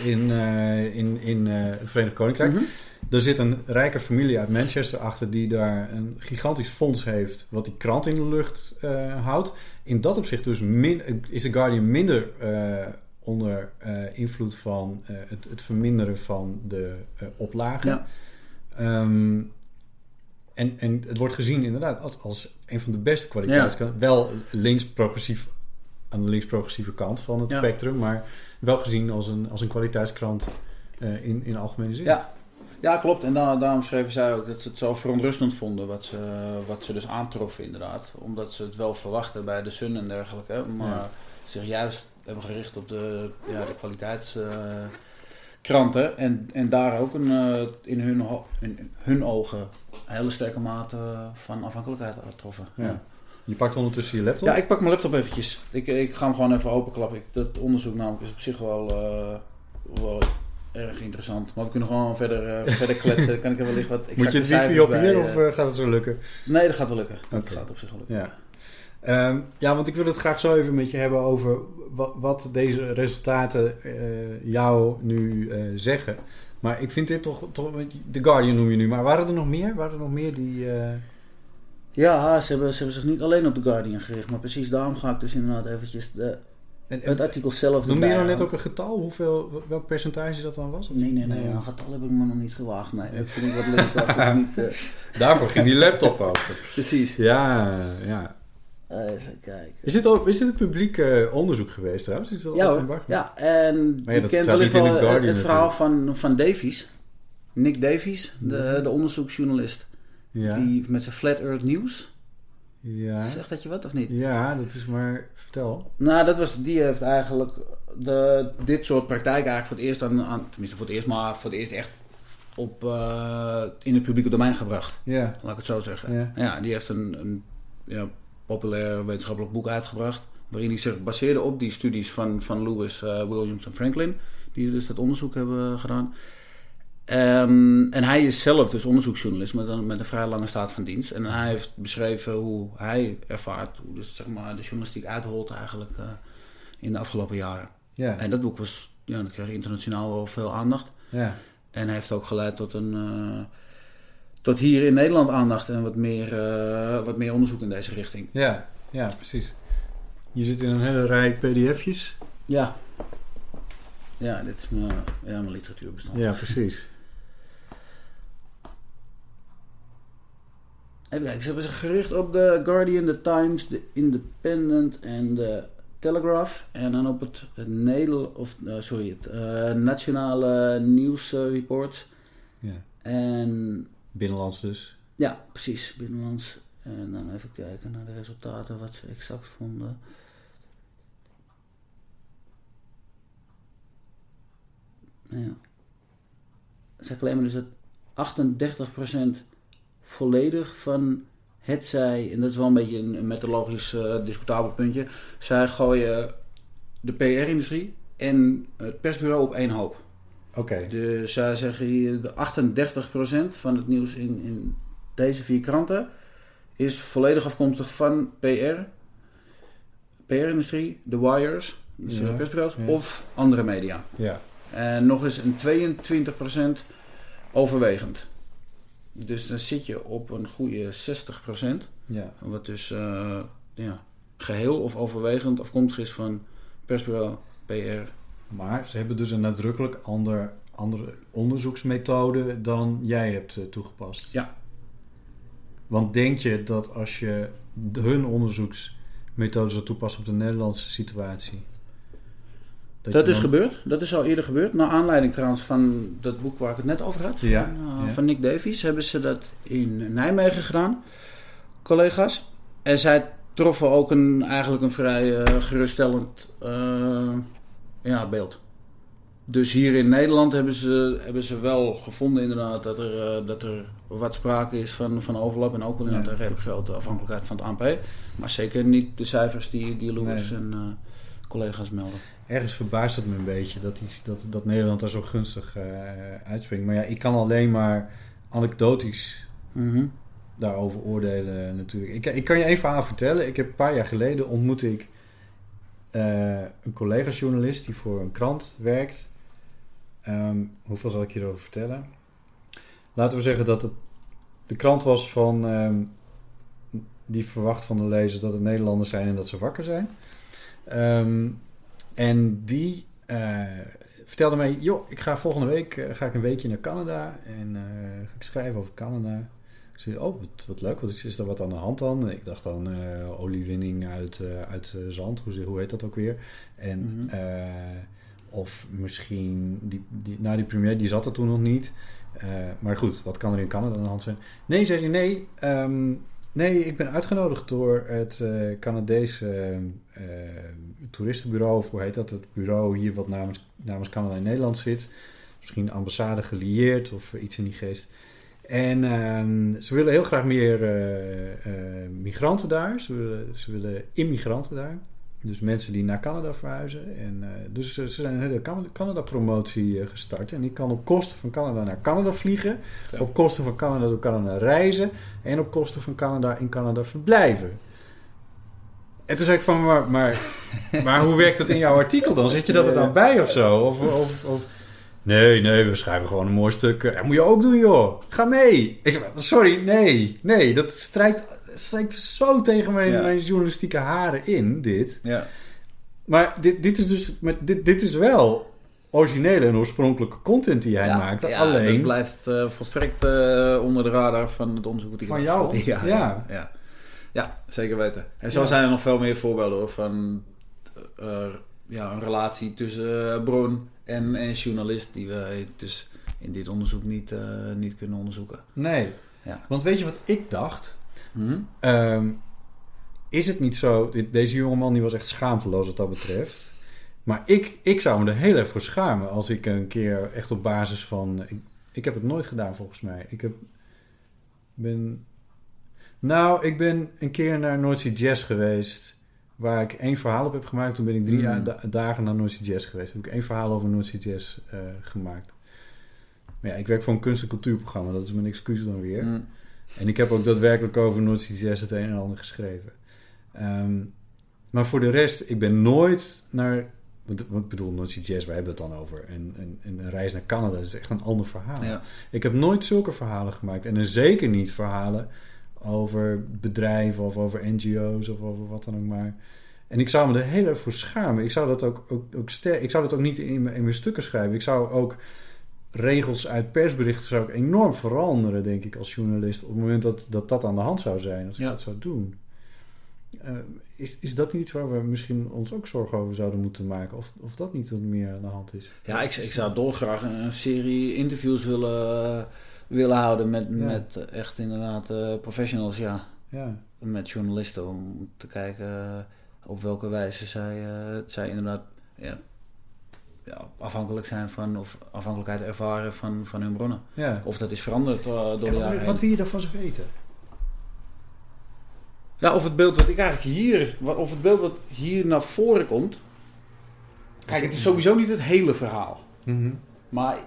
in, eh, in, in eh, het Verenigd Koninkrijk. Mhm. Er zit een rijke familie uit Manchester achter die daar een gigantisch fonds heeft wat die krant in de lucht eh, houdt. In dat opzicht dus min, is The Guardian minder onder invloed van het, het verminderen van de oplagen. Ja. Ehm, en, en het wordt gezien inderdaad als, als een van de beste kwaliteitskranten. Wel links-progressief, aan de links-progressieve kant van het Ja. spectrum, maar wel gezien als een, als een kwaliteitskrant eh, in, in algemene zin. Ja. ja, klopt. En da- daarom schreven zij ook dat ze het zo verontrustend vonden wat ze, wat ze dus aantroffen inderdaad. Omdat ze het wel verwachten bij de Sun en dergelijke. Maar Ja. zich juist hebben gericht op de, ja, de kwaliteitskranten. en, en daar ook een, eh, in, hun, in hun ogen een hele sterke mate van afhankelijkheid troffen. Ja. Ja. Je pakt ondertussen je laptop. Ja, ik pak mijn laptop eventjes. Ik, ik ga hem gewoon even openklappen. Ik, dat onderzoek namelijk is op zich wel, eh, wel erg interessant. Maar we kunnen gewoon verder, eh, verder kletsen. Dan kan ik er wellicht wat Moet je het wifi op hier of eh, gaat het zo lukken? Nee, dat gaat wel lukken. Dat gaat op zich wel lukken. Ja. Ehm, ja, want ik wil het graag zo even met je hebben over wat, wat deze resultaten jou nu zeggen. Maar ik vind dit toch, toch... The Guardian noem je nu, maar waren er nog meer? Waren er nog meer die... Ja, ze hebben, ze hebben zich niet alleen op The Guardian gericht, maar precies daarom ga ik dus inderdaad eventjes de, En, het artikel zelf noemde je nou net ook een getal? Hoeveel, welk percentage dat dan was? Of- Nee, nee, nee, een getal heb ik me nog niet gewaagd. Nee, dat vind ik wat leuk als ik niet... eh, Daarvoor ging die laptop open. precies. Ja, ja. Even kijken. Is dit, ook, is dit een publiek eh, onderzoek geweest trouwens? Is dat Ja hoor, ja. En ja, je dat kent wel het, Guardian het verhaal van, van Davies. Nick Davies, de, de onderzoeksjournalist. Ja. Die met zijn Flat Earth News. Ja. Zegt dat je wat of niet? ja, dat is maar... Vertel. Nou, dat was, die heeft eigenlijk de, dit soort praktijk eigenlijk voor het eerst aan, aan, tenminste voor het eerst, maar voor het eerst echt op, eh, in het publieke domein gebracht. Ja. Laat ik het zo zeggen. Ja. Ja, die heeft een, een ja, populair wetenschappelijk boek uitgebracht. Waarin hij zich baseerde op die studies van, van Lewis, eh, Williams en Franklin. Die dus dat onderzoek hebben gedaan. Ehm, en hij is zelf dus onderzoeksjournalist met een, met een vrij lange staat van dienst. En hij heeft beschreven hoe hij ervaart, hoe dus zeg maar de journalistiek uitholt eigenlijk eh, in de afgelopen jaren. Ja. En dat boek was, ja, dat kreeg internationaal wel veel aandacht. ja. En hij heeft ook geleid tot een. eh, tot hier in Nederland aandacht en wat meer, eh, wat meer onderzoek in deze richting. Ja, ja, precies. Je zit in een hele rij pdf'jes. Ja. Ja, dit is mijn, ja, mijn literatuurbestand. Ja, precies. Even kijken, ze hebben zich gericht op de Guardian, de Times, de Independent en de Telegraph. En dan op het, het Nederland, of eh, sorry, het eh, Nationale Nieuwsreport. Ja. En Binnenlands dus. Ja, precies, binnenlands. En dan even kijken naar de resultaten, wat ze exact vonden. Ja. Zij claimen dus dat 38% volledig van het zij, en dat is wel een beetje een, een methodologisch eh, discutabel puntje, zij gooien de PR-industrie en het persbureau op één hoop. Oké. Dus zij zeggen hier de 38% van het nieuws in, in deze vier kranten is volledig afkomstig van PR, PR-industrie, de wires, dus Ja, de persbureaus, ja. of andere media. Ja. En nog eens een 22% overwegend. Dus dan zit je op een goede 60%, Ja. wat dus eh, ja, geheel of overwegend afkomstig is van persbureau, PR. Maar ze hebben dus een nadrukkelijk ander, andere onderzoeksmethode dan jij hebt eh, toegepast. Ja. Want denk je dat als je hun onderzoeksmethode zou toepassen op de Nederlandse situatie... Dat, is dan- gebeurd. Dat is al eerder gebeurd. Naar aanleiding trouwens van dat boek waar ik het net over had. Ja, Van, eh, ja. van Nick Davies. Hebben ze dat in Nijmegen gedaan. Collega's. En zij troffen ook een, eigenlijk een vrij eh, geruststellend eh, ja, beeld. Dus hier in Nederland hebben ze, hebben ze wel gevonden inderdaad dat er, dat er wat sprake is van, van overlap. En ook wel inderdaad Ja. een redelijk grote afhankelijkheid van het ANP. Maar zeker niet de cijfers die, die Lewis Nee. en collega's melden. Ergens verbaast het me een beetje dat, die, dat, dat Nederland daar zo gunstig eh, uitspringt. Maar ja, ik kan alleen maar anekdotisch Mhm. daarover oordelen natuurlijk. Ik, ik kan je één verhaal vertellen. Ik heb een paar jaar geleden ontmoette ik eh, een collega-journalist die voor een krant werkt. Ehm, hoeveel zal ik je erover vertellen? Laten we zeggen dat het de krant was van ehm, die verwacht van de lezer dat het Nederlanders zijn en dat ze wakker zijn. Ehm, en die eh, vertelde mij, joh, ik ga volgende week eh, ga ik een weekje naar Canada en eh, ga ik schrijven over Canada. Ik zei, oh, wat, wat leuk, wat is, er wat aan de hand dan? Ik dacht dan oliewinning uit, uit zand, hoe, heet dat ook weer? En, Mhm. of misschien, die, die, nou die premier die zat er toen nog niet. Maar goed, wat kan er in Canada aan de hand zijn? Nee, zei hij, nee, ehm, nee, ik ben uitgenodigd door het eh Canadese eh, toeristenbureau, of hoe heet dat? Het bureau hier wat namens, namens Canada en Nederland zit. Misschien ambassade gelieerd of iets in die geest. En ehm, ze willen heel graag meer eh, eh, migranten daar. Ze willen, ze willen immigranten daar. Dus mensen die naar Canada verhuizen. En, eh, dus ze zijn een hele Can- Canada-promotie eh, gestart. En die kan op kosten van Canada naar Canada vliegen. Op kosten van Canada door Canada reizen. En op kosten van Canada in Canada verblijven. En toen zei ik van, maar, maar, maar hoe werkt dat in jouw artikel dan? Zit je dat er dan bij of zo? Of, of, of, nee, nee, we schrijven gewoon een mooi stuk. Dat moet je ook doen, joh. Ga mee. Ik zei, sorry, nee, nee, dat strijdt, steekt zo tegen mijn, Ja. mijn journalistieke haren in, dit. Ja. Maar dit, dit is dus met, dit, dit is wel originele en oorspronkelijke content die hij maakt. ja, alleen dat blijft eh, volstrekt eh, onder de radar van het onderzoek hij Van jou? Ja, Ja. ja. ja. Zeker weten. En zo Ja. zijn er nog veel meer voorbeelden hoor, van eh, ja, een relatie tussen bron en, en journalist die wij dus in dit onderzoek niet, eh, niet kunnen onderzoeken. nee. Ja. Want weet je wat ik dacht? Hm? Ehm, is het niet zo... dit- Deze jongeman die was echt schaamteloos wat dat betreft. Maar ik, ik zou me er heel erg voor schamen als ik een keer echt op basis van... Ik, ik heb het nooit gedaan volgens mij. Ik heb, ben... Nou, ik ben een keer naar Noordzee Jazz geweest... waar ik één verhaal op heb gemaakt. Toen ben ik drie Hmm. da- dagen naar Noordzee Jazz geweest. Heb ik één verhaal over Noordzee Jazz eh, gemaakt. Maar ja, ik werk voor een kunst- en cultuurprogramma. Dat is mijn excuus dan weer. Hm. En ik heb ook daadwerkelijk over Noordzee Jazz het een en ander geschreven. Ehm, maar voor de rest, ik ben nooit naar... Want, want ik bedoel, Noordzee Jazz, wij hebben het dan over. En, en, en een reis naar Canada is echt een ander verhaal. Ja. Ik heb nooit zulke verhalen gemaakt. En dan zeker niet verhalen over bedrijven of over NGO's of over wat dan ook maar. En ik zou me er heel erg voor schamen. Ik zou dat ook, ook, ook, ster- ik zou dat ook niet in, in mijn stukken schrijven. Ik zou ook regels uit persberichten zou ik enorm veranderen, denk ik, als journalist. Op het moment dat dat, dat aan de hand zou zijn, als ik Ja. dat zou doen. Eh, is, is dat niet iets waar we misschien ons ook zorgen over zouden moeten maken? Of, of dat niet wat meer aan de hand is? Ja, ik, ik zou dolgraag een, een serie interviews willen, willen houden met, Ja. met echt inderdaad eh, professionals, ja. Ja, met journalisten om te kijken eh, op welke wijze zij, eh, zij inderdaad ja, afhankelijk zijn van of afhankelijkheid ervaren van, van hun bronnen. ja. Of dat is veranderd eh, door Ja, de jaren wat, wil je daarvan zo weten? Ja, of het beeld wat ik eigenlijk hier, of het beeld wat hier naar voren komt. Kijk, het is sowieso niet het hele verhaal. Maar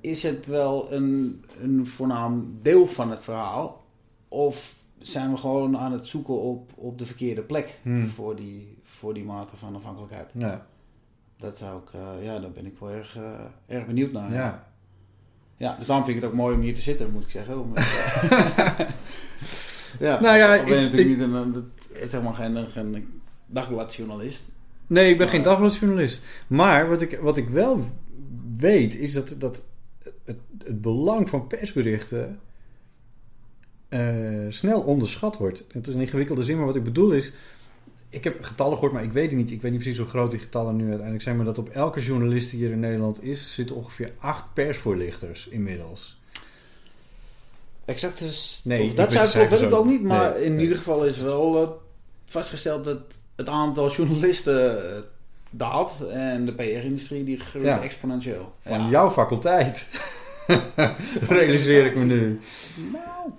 is het wel een, een voornaam deel van het verhaal? Of zijn we gewoon aan het zoeken op, op de verkeerde plek Hmm. voor, die, voor die mate van afhankelijkheid? Ja, Dat zou ik, eh, ja, daar ben ik wel erg, eh, erg benieuwd naar. ja. Ja, dus daarom vind ik het ook mooi om hier te zitten, moet ik zeggen. Om, eh, ja, Nou ja, ik ben natuurlijk ik- niet een, een, zeg maar geen, geen dagbladjournalist. Nee, ik ben Maar- geen dagbladjournalist. Maar wat ik, wat ik wel weet, is dat, dat het, het belang van persberichten snel onderschat wordt. Het is een ingewikkelde zin, maar wat ik bedoel is... Ik heb getallen gehoord, maar ik weet het niet. Ik weet niet precies hoe groot die getallen nu uiteindelijk zijn. Maar dat op elke journalist die hier in Nederland is... zitten ongeveer acht persvoorlichters inmiddels. Exact is. Nee, of ik dat zou ik weet cijfers ik ook ook niet, maar Nee, in nee. ieder geval is wel eh, vastgesteld dat het aantal journalisten eh, daalt en de PR-industrie die groeit Ja. exponentieel. Van Ja. jouw faculteit. Realiseer ik me nu.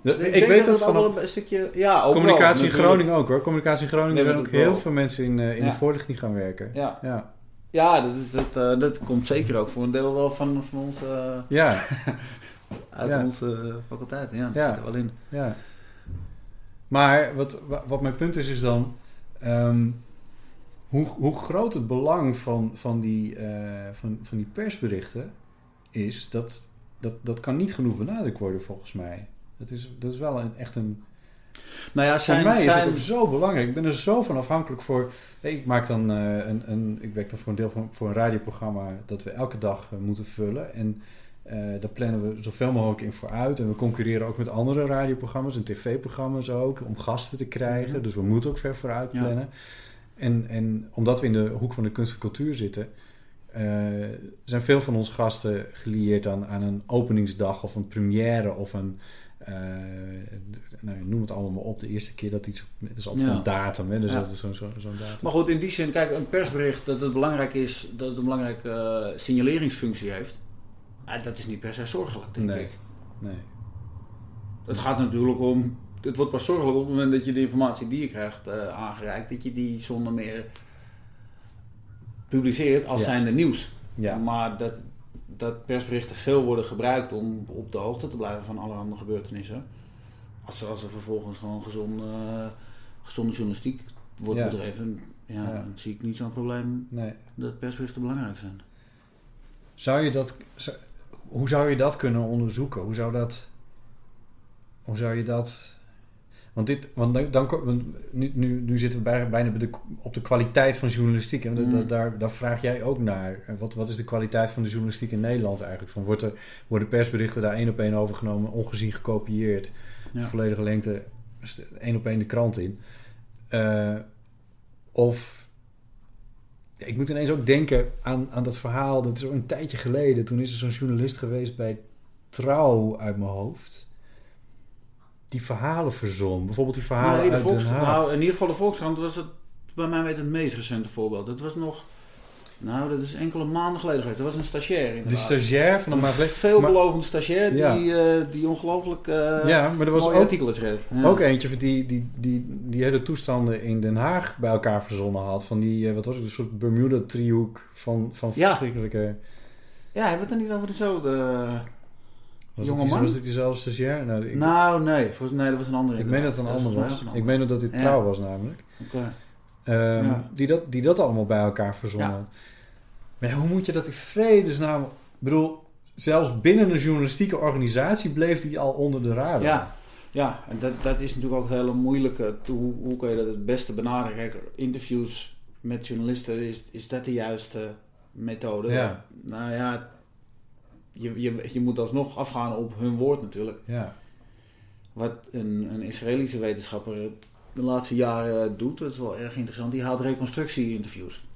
Nou, Ik, denk weet dat het van wel een stukje. Ja, ook Communicatie in Groningen ook hoor. Communicatie in Groningen maar ook dat heel veel mensen in, eh, in de voorlichting gaan werken. Ja, Ja. ja dat, is, dat, eh, dat komt zeker ook voor een deel wel van, van ons, eh, Ja, uit Ja. onze faculteit. Ja, dat Ja. zit er wel in. ja. Maar wat, wa- wat mijn punt is, is dan... ehm, hoe, hoe groot het belang van, van, die, van, van die persberichten is... Dat, dat, dat kan niet genoeg benadrukt worden volgens mij. Dat is, dat is wel een, echt een... Nou ja, Voor zijn, mij is zijn, het ook zo belangrijk. Ik ben er zo van afhankelijk voor. Ik maak dan eh, een, een. Ik werk dan voor een deel van voor een radioprogramma dat we elke dag eh, moeten vullen. En eh, daar plannen we zoveel mogelijk in vooruit. En we concurreren ook met andere radioprogramma's en tv-programma's ook om gasten te krijgen. Mhm. Dus we moeten ook ver vooruit Ja. plannen. En, en omdat we in de hoek van de kunst en cultuur zitten, zijn veel van onze gasten gelieerd aan, aan een openingsdag of een première of een. eh, nou, noem het allemaal maar op. De eerste keer dat iets. Het is altijd Ja. een datum, hè? Dus Ja. dat is zo'n zo, zo'n datum. Maar goed, in die zin, kijk, een persbericht dat het belangrijk is, dat het een belangrijke eh, signaleringsfunctie heeft. Dat is niet per se zorgelijk, denk Nee. ik. Nee. Het gaat natuurlijk om. Het wordt pas zorgelijk op het moment dat je de informatie die je krijgt eh, aangereikt, dat je die zonder meer publiceert als Ja. zijnde nieuws. Ja. Maar dat, dat persberichten veel worden gebruikt om op de hoogte te blijven van allerhande gebeurtenissen. Als, er- als er vervolgens gewoon gezonde, gezonde journalistiek wordt Ja. bedreven, ja, Ja. dan zie ik niet zo'n probleem nee. dat persberichten belangrijk zijn. Zou je dat, zou- hoe zou je dat kunnen onderzoeken? Hoe zou dat, hoe zou je dat? Want, dit, want dan, want nu, nu, nu zitten we bij- bijna bij de, op de kwaliteit van journalistiek. En Mm. da- daar, daar vraag jij ook naar. Wat, wat is de kwaliteit van de journalistiek in Nederland eigenlijk? Van, wordt er, worden persberichten daar één op één overgenomen, ongezien gekopieerd, Ja. volledige lengte, één op één de krant in? Eh, of ik moet ineens ook denken aan, aan dat verhaal. Dat is een tijdje geleden. Toen is er zo'n journalist geweest bij Trouw uit mijn hoofd. Die verhalen verzon. Bijvoorbeeld die verhalen Nee, de uit Den Volkskrant, Haag. nou, in ieder geval de Volkskrant was het bij mij weet het meest recente voorbeeld. Het was nog, nou dat is enkele maanden geleden geweest. Dat was een stagiair de inderdaad. stagiair van de een Maasle- veelbelovend stagiair Ja. die, eh, die ongelooflijk eh Ja, maar er was mooie ook, artikelen schreef. Ja. ook eentje die, die, die, die hele toestanden in Den Haag bij elkaar verzonnen had. Van die, eh, wat was het, een soort Bermuda-driehoek van, van Ja. verschrikkelijke... Ja, hebben we het dan niet over dezelfde... Was, Jonge die- man? was het diezelfde stagiair? Nou, ik, nou, nee, volgens, nee, dat was een andere. ik meen dat het een ander was. Ik meen dat dit. Trouw was namelijk. Ehm, Ja. die, dat, die dat allemaal bij elkaar verzonnen Ja. had. Maar ja, hoe moet je dat in vredesnaam... Ik bedoel, zelfs binnen een journalistieke organisatie bleef die al onder de radar. Ja, ja en dat, dat is natuurlijk ook het hele moeilijke. Hoe, hoe kun je dat het beste benaderen? Kijk, interviews met journalisten, is, is dat de juiste methode? Ja. Nou ja, je, je, je moet alsnog afgaan op hun woord natuurlijk. Ja. Wat een, een Israëlische wetenschapper de laatste jaren doet, dat is wel erg interessant. Die haalt reconstructie-interviews.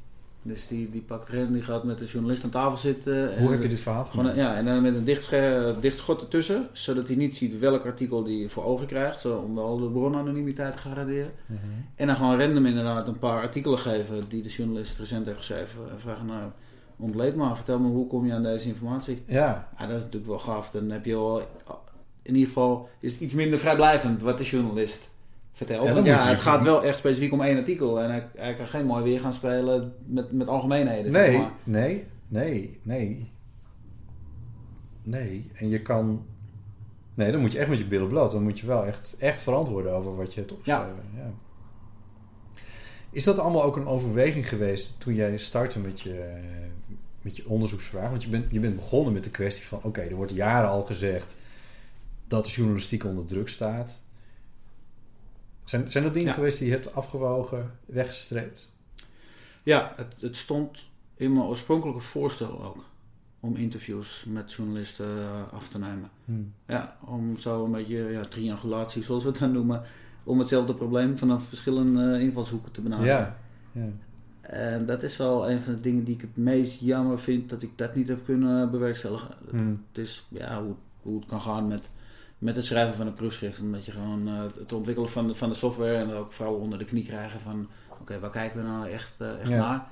Dus die, die pakt erin, die gaat met de journalist aan tafel zitten. Hoe heb je dit verhaal Gewoon, ja, en dan met een dicht, sche- dicht schot ertussen, zodat hij niet ziet welk artikel hij voor ogen krijgt, zo, om wel de bronanonimiteit te garanderen. Mhm. En dan gewoon random inderdaad een paar artikelen geven die de journalist recent heeft geschreven. En vragen, nou, ontleed maar, vertel me hoe kom je aan deze informatie. Ja, Ja, dat is natuurlijk wel gaaf. Dan heb je wel, in ieder geval is het iets minder vrijblijvend wat de journalist vertelt. Ja, het gaat wel echt specifiek om één artikel en hij, hij kan geen mooi weer gaan spelen met, met algemeenheden. zeg nee, maar. nee, nee, nee. Nee, en je kan... Nee, dan moet je echt met je billen bloot. Dan moet je wel echt, echt verantwoorden over wat je hebt opgeschreven. Ja. Is dat allemaal ook een overweging geweest toen jij startte met je, met je onderzoeksvraag? Want je bent, je bent begonnen met de kwestie van... Oké, er wordt jaren al gezegd dat de journalistiek onder druk staat. Zijn, zijn dat dingen Ja. geweest die je hebt afgewogen, weggestreept? Ja, het, het stond in mijn oorspronkelijke voorstel ook. Om interviews met journalisten eh, af te nemen. Hmm. Ja, om zo een beetje ja, triangulatie, zoals we dan noemen. Om hetzelfde probleem vanaf verschillende eh, invalshoeken te benaderen. Ja, ja. En dat is wel een van de dingen die ik het meest jammer vind dat ik dat niet heb kunnen bewerkstelligen. Hmm. Het is ja, hoe, hoe het kan gaan met, met het schrijven van een proefschrift. Omdat je gewoon eh, het ontwikkelen van de, van de software en ook vooral onder de knie krijgen van oké, waar kijken we nou echt, eh, echt Ja. naar?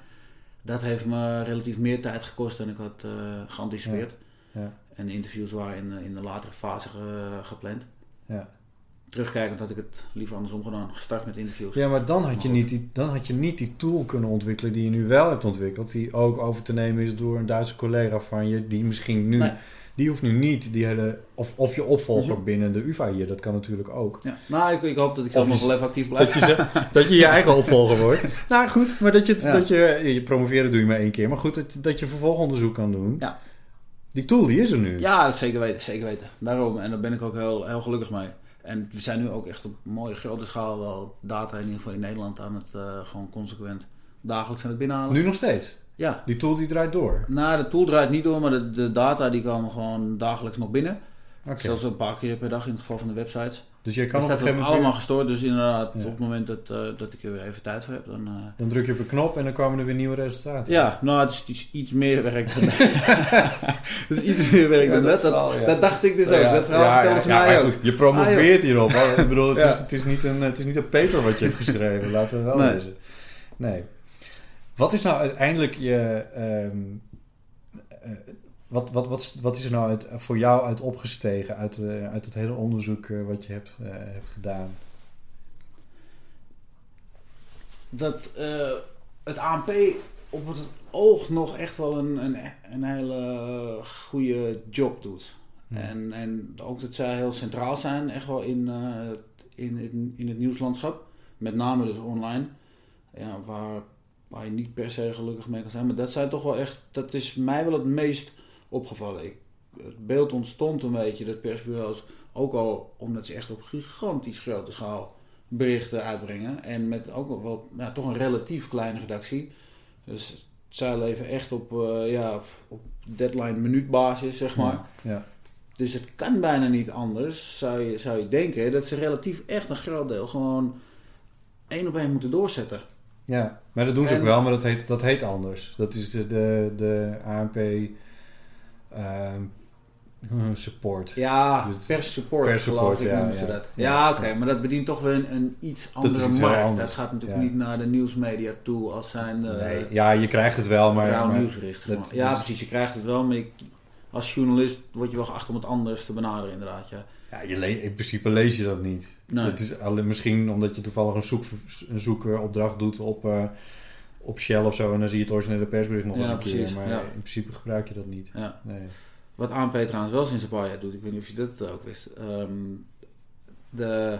Dat heeft me relatief meer tijd gekost dan ik had eh, geanticipeerd. Ja. En de interviews waren in, de- in de latere fase ge- gepland. Ja. Terugkijkend had ik het liever andersom gedaan. Gestart met interviews. Ja, maar dan had, je goed. niet die, dan had je niet die tool kunnen ontwikkelen die je nu wel hebt ontwikkeld. Die ook over te nemen is door een Duitse collega van je. Die misschien nu, Nee. die hoeft nu niet die hele, of, of je opvolger Mhm. binnen de UvA hier. Dat kan natuurlijk ook. Ja. Nou, ik, ik hoop dat ik zelf nog wel even actief blijf. Dat je, dat je je eigen opvolger wordt. Nou goed, maar dat je, het, Ja. dat je, je promoveren doe je maar één keer. Maar goed, dat, dat je vervolgonderzoek kan doen. Ja. Die tool die is er nu. Ja, dat zeker weten, zeker weten. Daarom, en daar ben ik ook heel, heel gelukkig mee. En we zijn nu ook echt op mooie grote schaal wel data in ieder geval in Nederland aan het eh, gewoon consequent dagelijks aan het binnenhalen. Nu nog steeds. Ja. Die tool die draait door. Nou, de tool draait niet door, maar de, de data die komen gewoon dagelijks nog binnen. Zelfs een paar keer per dag in het geval van de websites. Dus je Dus kan op een gegeven moment allemaal gestoord. Dus inderdaad, Ja. op het moment dat, eh, dat ik er weer even tijd voor heb, dan... eh, dan druk je op een knop en dan komen er weer nieuwe resultaten. ja, nou, het is iets, iets meer werk dan dat. het is iets meer werk Ja, dan dat dat. Dat, zal, ja. dat dacht ik dus ook. Ja, dat verhaal ja, ze mij ook. goed, je promoveert hierop. hoor. Ik bedoel, het, is, het, is niet een, het is niet een paper wat je hebt geschreven. Laten we wel Nee. lezen. Nee. Wat is nou uiteindelijk je... ehm, eh, wat, wat, wat, wat is er nou uit, voor jou uit opgestegen uit, eh, uit het hele onderzoek eh, wat je hebt, eh, hebt gedaan? dat het ANP op het oog nog echt wel een, een, een hele goede job doet. Hmm. En, en ook dat zij heel centraal zijn, echt wel in, in, in, in het nieuwslandschap. Met name dus online. Ja, waar, waar je niet per se gelukkig mee kan zijn. Maar dat zijn toch wel echt, dat is mij wel het meest opgevallen. Ik, het beeld ontstond een beetje dat persbureaus, ook al omdat ze echt op gigantisch grote schaal berichten uitbrengen. En met ook wel toch een relatief kleine redactie. Dus zij leven echt op, eh, ja, op- op deadline minuutbasis, zeg maar. Ja. Dus het kan bijna niet anders, zou je, zou je denken, dat ze relatief echt een groot deel gewoon één op één moeten doorzetten. Ja, maar dat doen ze En- ook wel, maar dat heet, dat heet anders. Dat is de, de, de ANP support. Ja, Het- pers support, pers support, geloof ik, ja, noemen ze ja. dat. Ja. Ja, oké, maar dat bedient toch weer een, een iets andere iets heel markt. anders, Dat gaat natuurlijk ja. niet naar de nieuwsmedia toe als zijn nee, ja, je krijgt het wel, maar... nieuwsbericht. dat. Ja, is- precies, je krijgt het wel, maar je- als journalist word je wel geacht om het anders te benaderen inderdaad. Ja. ja, je in principe lees je dat niet. Nee. Het is alleen, misschien omdat je toevallig een, zoek, een zoekopdracht doet op, eh, op Shell of zo... en dan zie je het originele persbericht nog Ja, eens een keer. Maar ja. in principe gebruik je dat niet. Ja. Nee. Wat ANP trouwens wel sinds een paar jaar doet, ik weet niet of je dat ook wist. Ehm, de,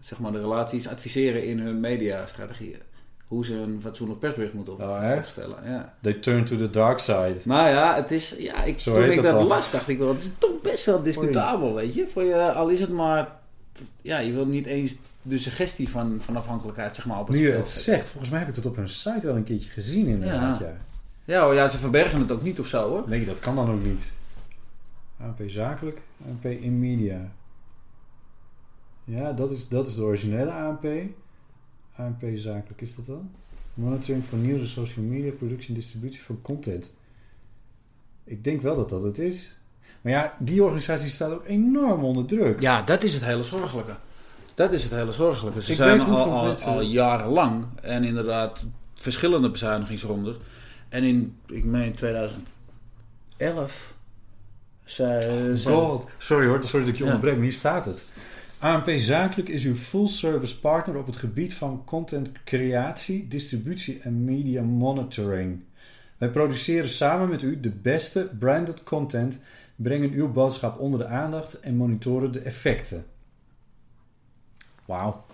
zeg maar, de relaties adviseren in hun mediastrategieën. Hoe ze een fatsoenlijk persbericht moeten op, Oh, opstellen. Ja. They turn to the dark side. Maar ja, het is, ja ik, Zo toen ik dat las, dacht ik wel, het is toch best wel discutabel, weet je. Voor je. Al is het maar, ja, je wil niet eens de suggestie van, van afhankelijkheid zeg maar, op het Nu je het zegt, volgens mij heb ik dat op hun site wel een keertje gezien inderdaad. Ja. Ja. Ja, ja, ze verbergen het ook niet of zo hoor. Nee, dat kan dan ook niet. ANP zakelijk, ANP in media. Ja, dat is, dat is de originele ANP. ANP zakelijk is dat dan? Monitoring van nieuws en social media, productie en distributie van content. Ik denk wel dat dat het is. Maar ja, die organisatie staat ook enorm onder druk. Ja, dat is het hele zorgelijke. Dat is het hele zorgelijke. Ze Ik zijn weet al, al, mensen- al jarenlang en inderdaad verschillende bezuinigingsrondes. En in, ik meen 2011, zei, God. Sorry hoor, sorry dat ik je Ja. onderbreek, maar hier staat het. ANP Zakelijk is uw full-service partner op het gebied van content creatie, distributie en media monitoring. Wij produceren samen met u de beste branded content, brengen uw boodschap onder de aandacht en monitoren de effecten. Wauw.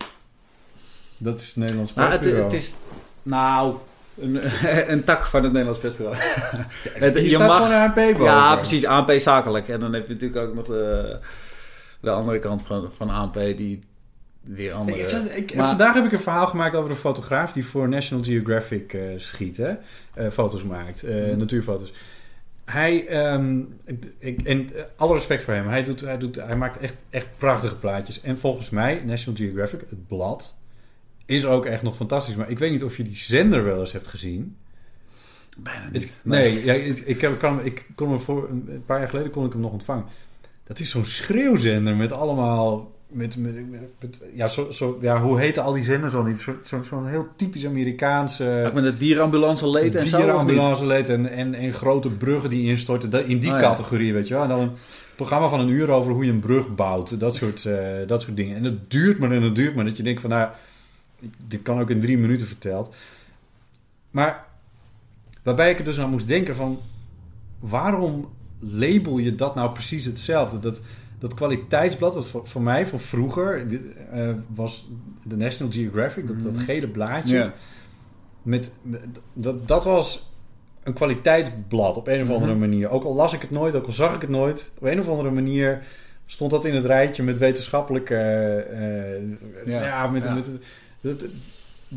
Dat is het Nederlands Nou, het, is, nou, een, een tak van het Nederlands persbureau. Hier je staat mag- gewoon ANP boven. ja, precies, ANP zakelijk. En dan heb je natuurlijk ook nog de, de andere kant van, van ANP die weer andere... Ik zat- ik- Maar- vandaag heb ik een verhaal gemaakt over een fotograaf die voor National Geographic eh, schiet, hè? Eh, foto's maakt, eh, Mhm. natuurfoto's. Hij, ehm, ik, en eh, alle respect voor hem, hij, doet, hij, doet, hij maakt echt, echt prachtige plaatjes. En volgens mij, National Geographic, het blad, is ook echt nog fantastisch. Maar ik weet niet of je die zender wel eens hebt gezien. Bijna niet. Het- nee, ja, ik, ik, heb- kan, ik kon hem voor een paar jaar geleden kon ik hem nog ontvangen. Dat is zo'n schreeuwzender met allemaal. Met, met, met- met- ja, zo, zo, ja, hoe heten al die zenders al niet? Zo'n zo, zo'n heel typisch Amerikaanse. Ook met de dierambulance leed en zo. dierenambulance leed en, en, en grote bruggen die instorten. In die Oh, ja. categorie, weet je wel. En dan een programma van een uur over hoe je een brug bouwt. Dat soort, eh, dat soort dingen. En dat duurt maar en dat duurt maar. Dat je denkt van, nou, dit kan ook in drie minuten verteld. Maar waarbij ik er dus aan moest denken van... Waarom label je dat nou precies hetzelfde? Dat, dat kwaliteitsblad, wat voor, voor mij van vroeger... eh, was de National Geographic, dat, dat Mhm. gele blaadje... Met, met- dat, dat was een kwaliteitsblad op een of andere Mhm. manier. Ook al las ik het nooit, ook al zag ik het nooit. Op een of andere manier stond dat in het rijtje met wetenschappelijke... eh, Ja, ja, met, ja. met, dat-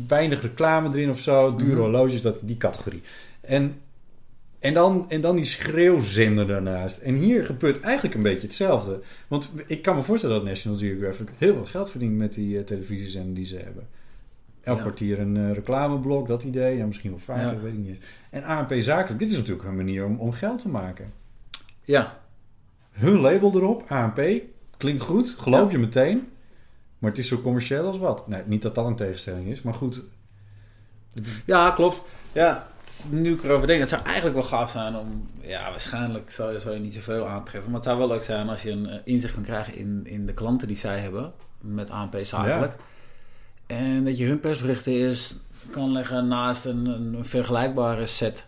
weinig reclame erin of zo. Dure Mhm. horloges, dat, die categorie. En, en, dan, en dan die schreeuwzender daarnaast. En hier gebeurt eigenlijk een beetje hetzelfde. Want ik kan me voorstellen dat National Geographic heel veel geld verdient met die televisiezender die ze hebben. Elk Ja. kwartier een eh, reclameblok, dat idee. Ja, misschien wel vaker, Ja. weet ik niet. En ANP Zakelijk, dit is natuurlijk een manier om, om geld te maken. Ja, Hun label erop, ANP, klinkt goed, geloof Ja. je meteen. Maar het is zo commercieel als wat. Nee, niet dat dat een tegenstelling is, maar goed. Ja, klopt. Ja, nu ik erover denk, het zou eigenlijk wel gaaf zijn om... Ja, waarschijnlijk zou je, zou je niet zoveel aantreffen. Maar het zou wel leuk zijn als je een eh, inzicht kan krijgen in, in de klanten die zij hebben. Met ANP zakelijk. En dat je hun persberichten is kan leggen naast een, een vergelijkbare set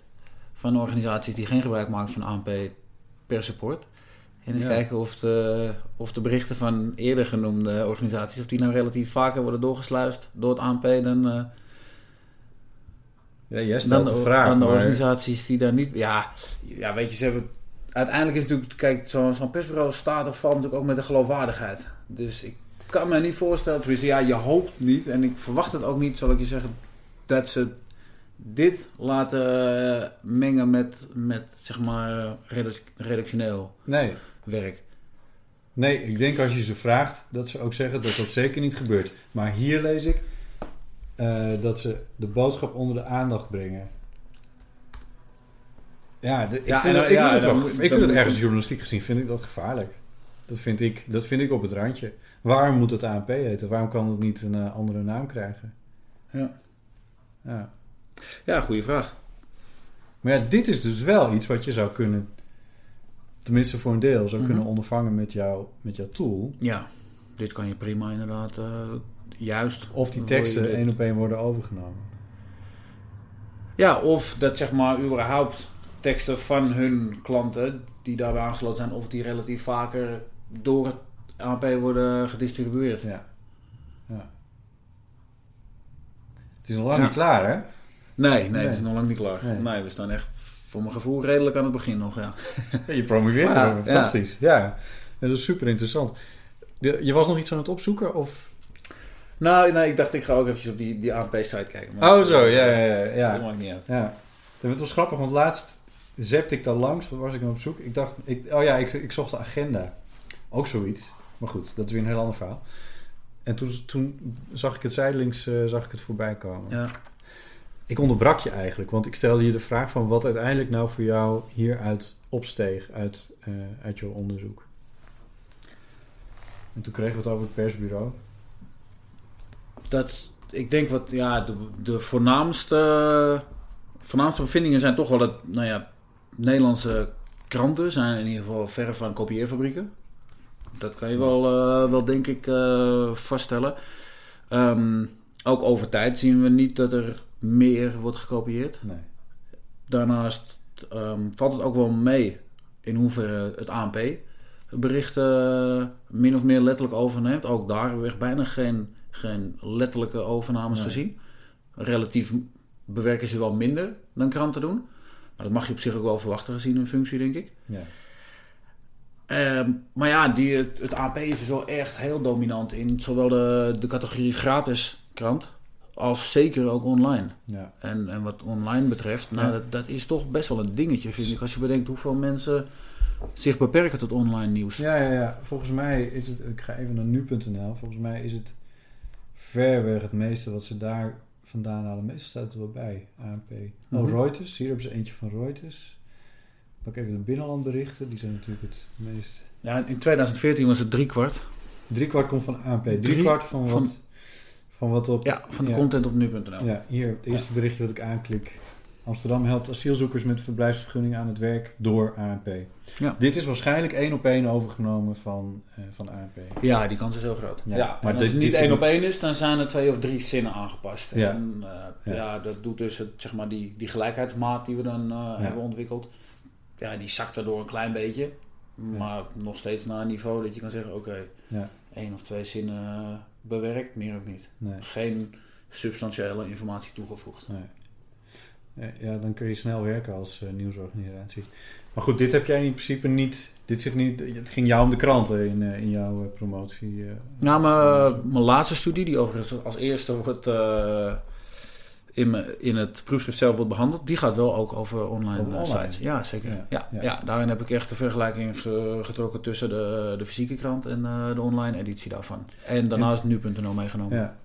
van organisaties die geen gebruik maken van ANP per support. En eens Ja. kijken of de, of de berichten van eerder genoemde organisaties, of die nou relatief vaker worden doorgesluist door het ANP dan... eh, Ja, jij dan stelt de, de vraag. dan de maar- organisaties die daar niet... Ja, ja, weet je, ze hebben... Uiteindelijk is natuurlijk... Kijk, zo'n zo'n persbureau staat of valt natuurlijk ook met de geloofwaardigheid. Dus ik kan me niet voorstellen, tenminste, ja, je hoopt niet. En ik verwacht het ook niet, zal ik je zeggen, dat ze dit laten eh, mengen met, met zeg maar, redac- redactioneel Nee. werk. Nee, ik denk als je ze vraagt dat ze ook zeggen dat dat zeker niet gebeurt. Maar hier lees ik eh, dat ze de boodschap onder de aandacht brengen. Ja, de- ik Ja, vind, en, het, ik ja, vind het, dan ik vind het ergens journalistiek gezien vind ik dat gevaarlijk. Dat vind ik, dat vind ik op het randje. Waarom moet het ANP heten? Waarom kan het niet een eh, andere naam krijgen? Ja. Ja. Ja, goede vraag. Maar ja, dit is dus wel iets wat je zou kunnen, tenminste voor een deel, zou Mhm. kunnen ondervangen met, jou, met jouw tool. Ja, dit kan je prima inderdaad eh, juist. Of die teksten één op één worden overgenomen. Ja, of dat zeg maar überhaupt teksten van hun klanten die daarbij aangesloten zijn, of die relatief vaker door het AP worden gedistribueerd. Ja. ja. Het is nog lang Ja. niet klaar, hè? Nee, nee, Nee. het is nog lang niet klaar. Nee. Nee. we staan echt voor mijn gevoel redelijk aan het begin nog, ja. Je promoveert Ja, erover. Fantastisch. Ja. ja. Dat is super interessant. Je was nog iets aan het opzoeken? Of... Nou, nee, ik dacht ik ga ook eventjes op die, die AP-site kijken. maar- Oh, zo. Ja, ja, ja. Dat maakt niet uit. ja. Het was grappig, want laatst zepte ik daar langs. Wat was ik nou op zoek? Ik dacht, ik, oh ja, ik, ik zocht de agenda. Ook zoiets. Maar goed, dat is weer een heel ander verhaal. En toen, toen zag ik het zijdelings eh, zag ik het voorbij komen. Ja. Ik onderbrak je eigenlijk, want ik stelde je de vraag van wat uiteindelijk nou voor jou hieruit opsteeg uit, eh, uit jouw onderzoek. En toen kregen we het over het persbureau. Dat, ik denk wat, ja, de, de voornaamste, voornaamste bevindingen zijn toch wel dat, nou ja, Nederlandse kranten zijn in ieder geval verre van kopieerfabrieken. Dat kan je wel, eh, wel denk ik, eh, vaststellen. Ehm, ook over tijd zien we niet dat er meer wordt gekopieerd. Nee. Daarnaast ehm, valt het ook wel mee in hoeverre het ANP berichten min of meer letterlijk overneemt. Ook daar hebben we echt bijna geen, geen letterlijke overnames Nee. gezien. Relatief bewerken ze wel minder dan kranten doen. Maar dat mag je op zich ook wel verwachten gezien hun functie, denk ik. Ja. Ehm, maar ja, die, het, het AP is dus wel echt heel dominant in zowel de, de categorie gratis krant als zeker ook online. Ja. En, en wat online betreft, nou, Ja. dat, dat is toch best wel een dingetje, vind ik. Als je bedenkt hoeveel mensen zich beperken tot online nieuws. Ja, ja, ja. Volgens mij is het... Ik ga even naar nu.nl. Volgens mij is het ver weg het meeste wat ze daar vandaan halen. Meestal staat het er wel bij. ANP. Oh, Mhm. Reuters. Hier hebben ze eentje van Reuters. Pak even de binnenlandberichten. Die zijn natuurlijk het meest... Ja, in 2014 was het driekwart. Drie kwart komt van ANP. Drie, Drie kwart van wat, van- van wat op... Ja, van de Ja. content op nu.nl. Ja, hier het eerste berichtje wat ik aanklik. Amsterdam helpt asielzoekers met verblijfsvergunningen aan het werk door ANP. Ja. Dit is waarschijnlijk één op één overgenomen van, eh, van ANP. Ja, die kans is heel groot. Ja, Ja, maar als dit- het niet één op één is, dan zijn er twee of drie zinnen aangepast. Ja. En eh, Ja. ja. dat doet dus het, zeg maar, die, die gelijkheidsmaat die we dan eh, hebben ontwikkeld. Ja, die zakt er door een klein beetje. Maar nog steeds naar een niveau dat je kan zeggen, oké, Ja. één of twee zinnen bewerkt, meer ook niet. Nee. Geen substantiële informatie toegevoegd. Nee. Ja, dan kun je snel werken als eh, nieuwsorganisatie. Maar goed, dit heb jij in principe niet. Dit zit niet. Het ging jou om de kranten in, eh, in jouw eh, promotie. eh. Nou, mijn, mijn laatste studie, die overigens als eerste wordt, in, me- in het proefschrift zelf wordt behandeld, die gaat wel ook over online, sites. Ja, zeker. Ja, Ja, ja. ja. daarin heb ik echt de vergelijking ge- getrokken tussen de, de fysieke krant en de online editie daarvan. En daarnaast nu.nl meegenomen. Ja.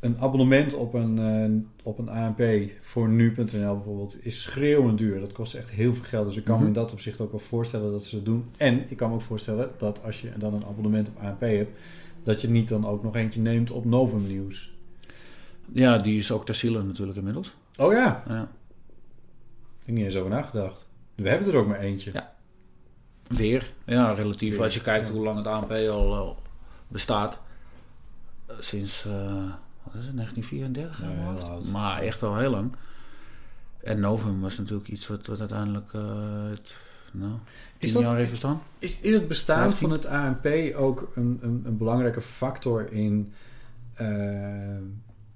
Een abonnement op een, eh, op een ANP voor nu.nl bijvoorbeeld is schreeuwend duur. Dat kost echt heel veel geld. Dus ik kan me Mhm. in dat opzicht ook wel voorstellen dat ze dat doen. En ik kan me ook voorstellen dat als je dan een abonnement op ANP hebt, dat je niet dan ook nog eentje neemt op Novum Nieuws. Ja, die is ook ter ziele natuurlijk inmiddels. Oh ja, Ja. ik heb niet eens over nagedacht. We hebben er ook maar eentje. Ja. Weer, ja, relatief. Weer, Als je kijkt ja. hoe lang het ANP al eh, bestaat. Eh, sinds, wat is het, 1934? Ja, uit mijn heel hoofd. oud. Maar echt al heel lang. En Novum was natuurlijk iets wat, wat uiteindelijk het, nou, Is dat- jaar heeft bestaan. Is, is het bestaan van het ANP ook een, een, een belangrijke factor in... eh,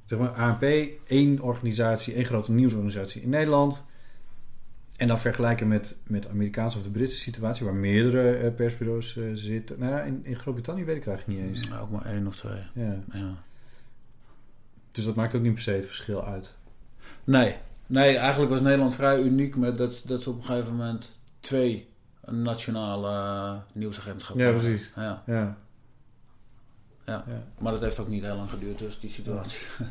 zeg maar, ANP, één organisatie, één grote nieuwsorganisatie in Nederland. En dan vergelijken met, met de Amerikaanse of de Britse situatie, waar meerdere eh, persbureaus zitten. Nou, ja, in, in Groot-Brittannië weet ik het eigenlijk niet eens. Nou, ook maar één of twee. Ja. Ja. Dus dat maakt ook niet per se het verschil uit. Nee. nee, eigenlijk was Nederland vrij uniek met dat, dat ze op een gegeven moment twee nationale uh, nieuwsagentschappen Ja, precies. Ja, Ja. ja. Ja. Maar dat heeft ook niet heel lang geduurd, dus die situatie.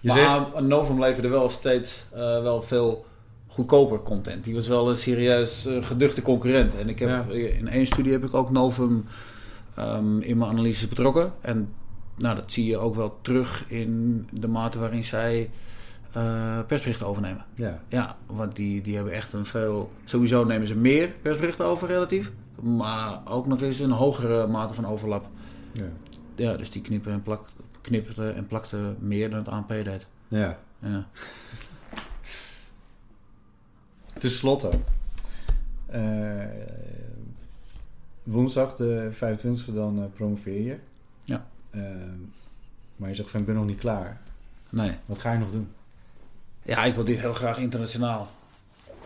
Je maar zegt, Novum leverde wel steeds eh, wel veel goedkoper content. Die was wel een serieus eh, geduchte concurrent. En ik heb, Ja. in één studie heb ik ook Novum ehm, in mijn analyses betrokken. En nou, dat zie je ook wel terug in de mate waarin zij eh, persberichten overnemen. ja. Ja, want die, die hebben echt een veel... Sowieso nemen ze meer persberichten over relatief. Maar ook nog eens een hogere mate van overlap. Ja. Ja, dus die knippen en, plak, knipperten en plakten meer dan het ANP deed. ja. Ja. Ten slotte. eh, woensdag, de 25e, dan eh, promoveer je. Eh, maar je zegt van, ik ben nog niet klaar. Nee. Wat ga je nog doen? Ja, ik wil dit heel graag internationaal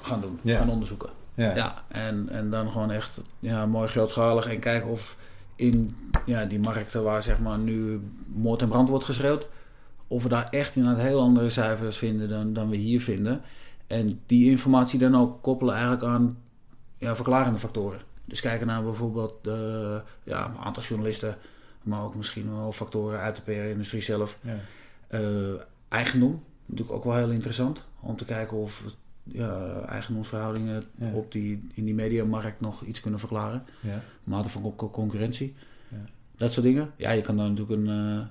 gaan doen. Ja. Gaan onderzoeken. Ja, en, en dan gewoon echt ja, mooi grootschalig en kijken of in ja, die markten waar zeg maar nu moord en brand wordt geschreeuwd, of we daar echt inderdaad heel andere cijfers vinden dan, dan we hier vinden. En die informatie dan ook koppelen eigenlijk aan ja, verklarende factoren. Dus kijken naar bijvoorbeeld de ja, een aantal journalisten, maar ook misschien wel factoren uit de PR-industrie zelf. Ja. Eh, eigendom, natuurlijk ook wel heel interessant. Om te kijken of ja, eigendomsverhoudingen Ja. op die, in die mediamarkt nog iets kunnen verklaren. Ja. Mate van co- concurrentie. Ja. Dat soort dingen. Ja, je kan daar natuurlijk een, eh,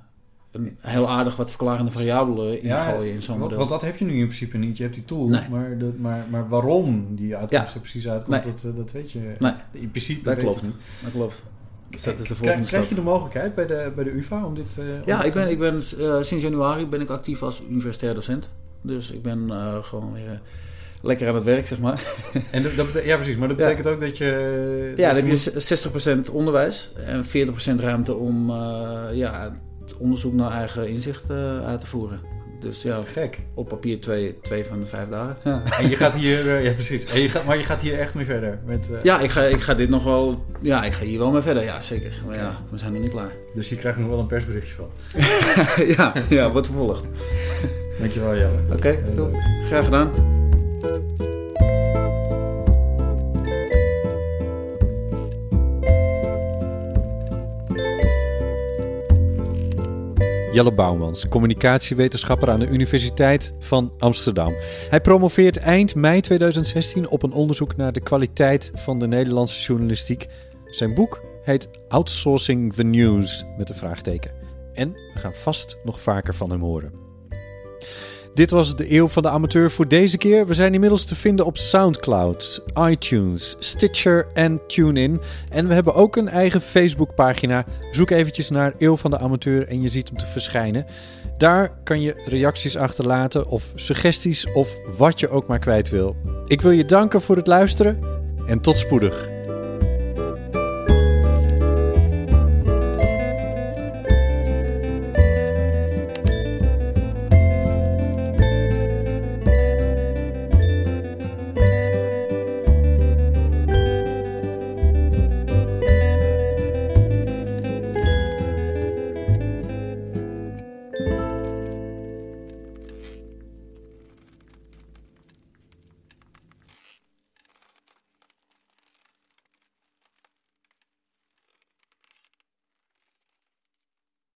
een heel aardig wat verklarende variabelen in gooien in zo'n want, model. want dat heb je nu in principe niet. Je hebt die tool, Nee. maar, maar, maar waarom die uitkomst er precies uitkomt, Nee. dat, eh, dat weet je. Nee. In principe Dat weet klopt. niet. Dat klopt. Dus dat is de Krijg, volgende krijg je de mogelijkheid bij de, bij de UvA om dit... eh, om Ja, ik te ben, doen? ik ben eh, sinds januari ben ik actief als universitair docent. Dus ik ben eh, gewoon weer lekker aan het werk, zeg maar. En dat, ja, precies. Maar dat Ja. betekent ook dat je... Ja, dat dan heb moet- je 60% onderwijs en 40% ruimte om eh, ja, het onderzoek naar eigen inzicht eh, uit te voeren. Dus ja, Gek. op papier twee, twee van de vijf dagen. En je gaat hier... eh, ja, precies. En je gaat, maar je gaat hier echt mee verder. Met, eh, Ja, ik ga, ik ga dit nog wel. Ja, ik ga hier wel mee verder. Ja, zeker. Maar ja, we zijn nog niet klaar. Dus je krijgt nog wel een persberichtje van. ja, ja, wat vervolg. Oké, Dankjewel, Jelle. Heel leuk. graag gedaan. Jelle Bouwmans, communicatiewetenschapper aan de Universiteit van Amsterdam. Hij promoveert eind mei 2016 op een onderzoek naar de kwaliteit van de Nederlandse journalistiek. Zijn boek heet Outsourcing the News met een vraagteken. En we gaan vast nog vaker van hem horen. Dit was de Eeuw van de Amateur voor deze keer. We zijn inmiddels te vinden op SoundCloud, iTunes, Stitcher en TuneIn. En we hebben ook een eigen Facebookpagina. Zoek eventjes naar Eeuw van de Amateur en je ziet hem te verschijnen. Daar kan je reacties achterlaten of suggesties of wat je ook maar kwijt wil. Ik wil je danken voor het luisteren en tot spoedig.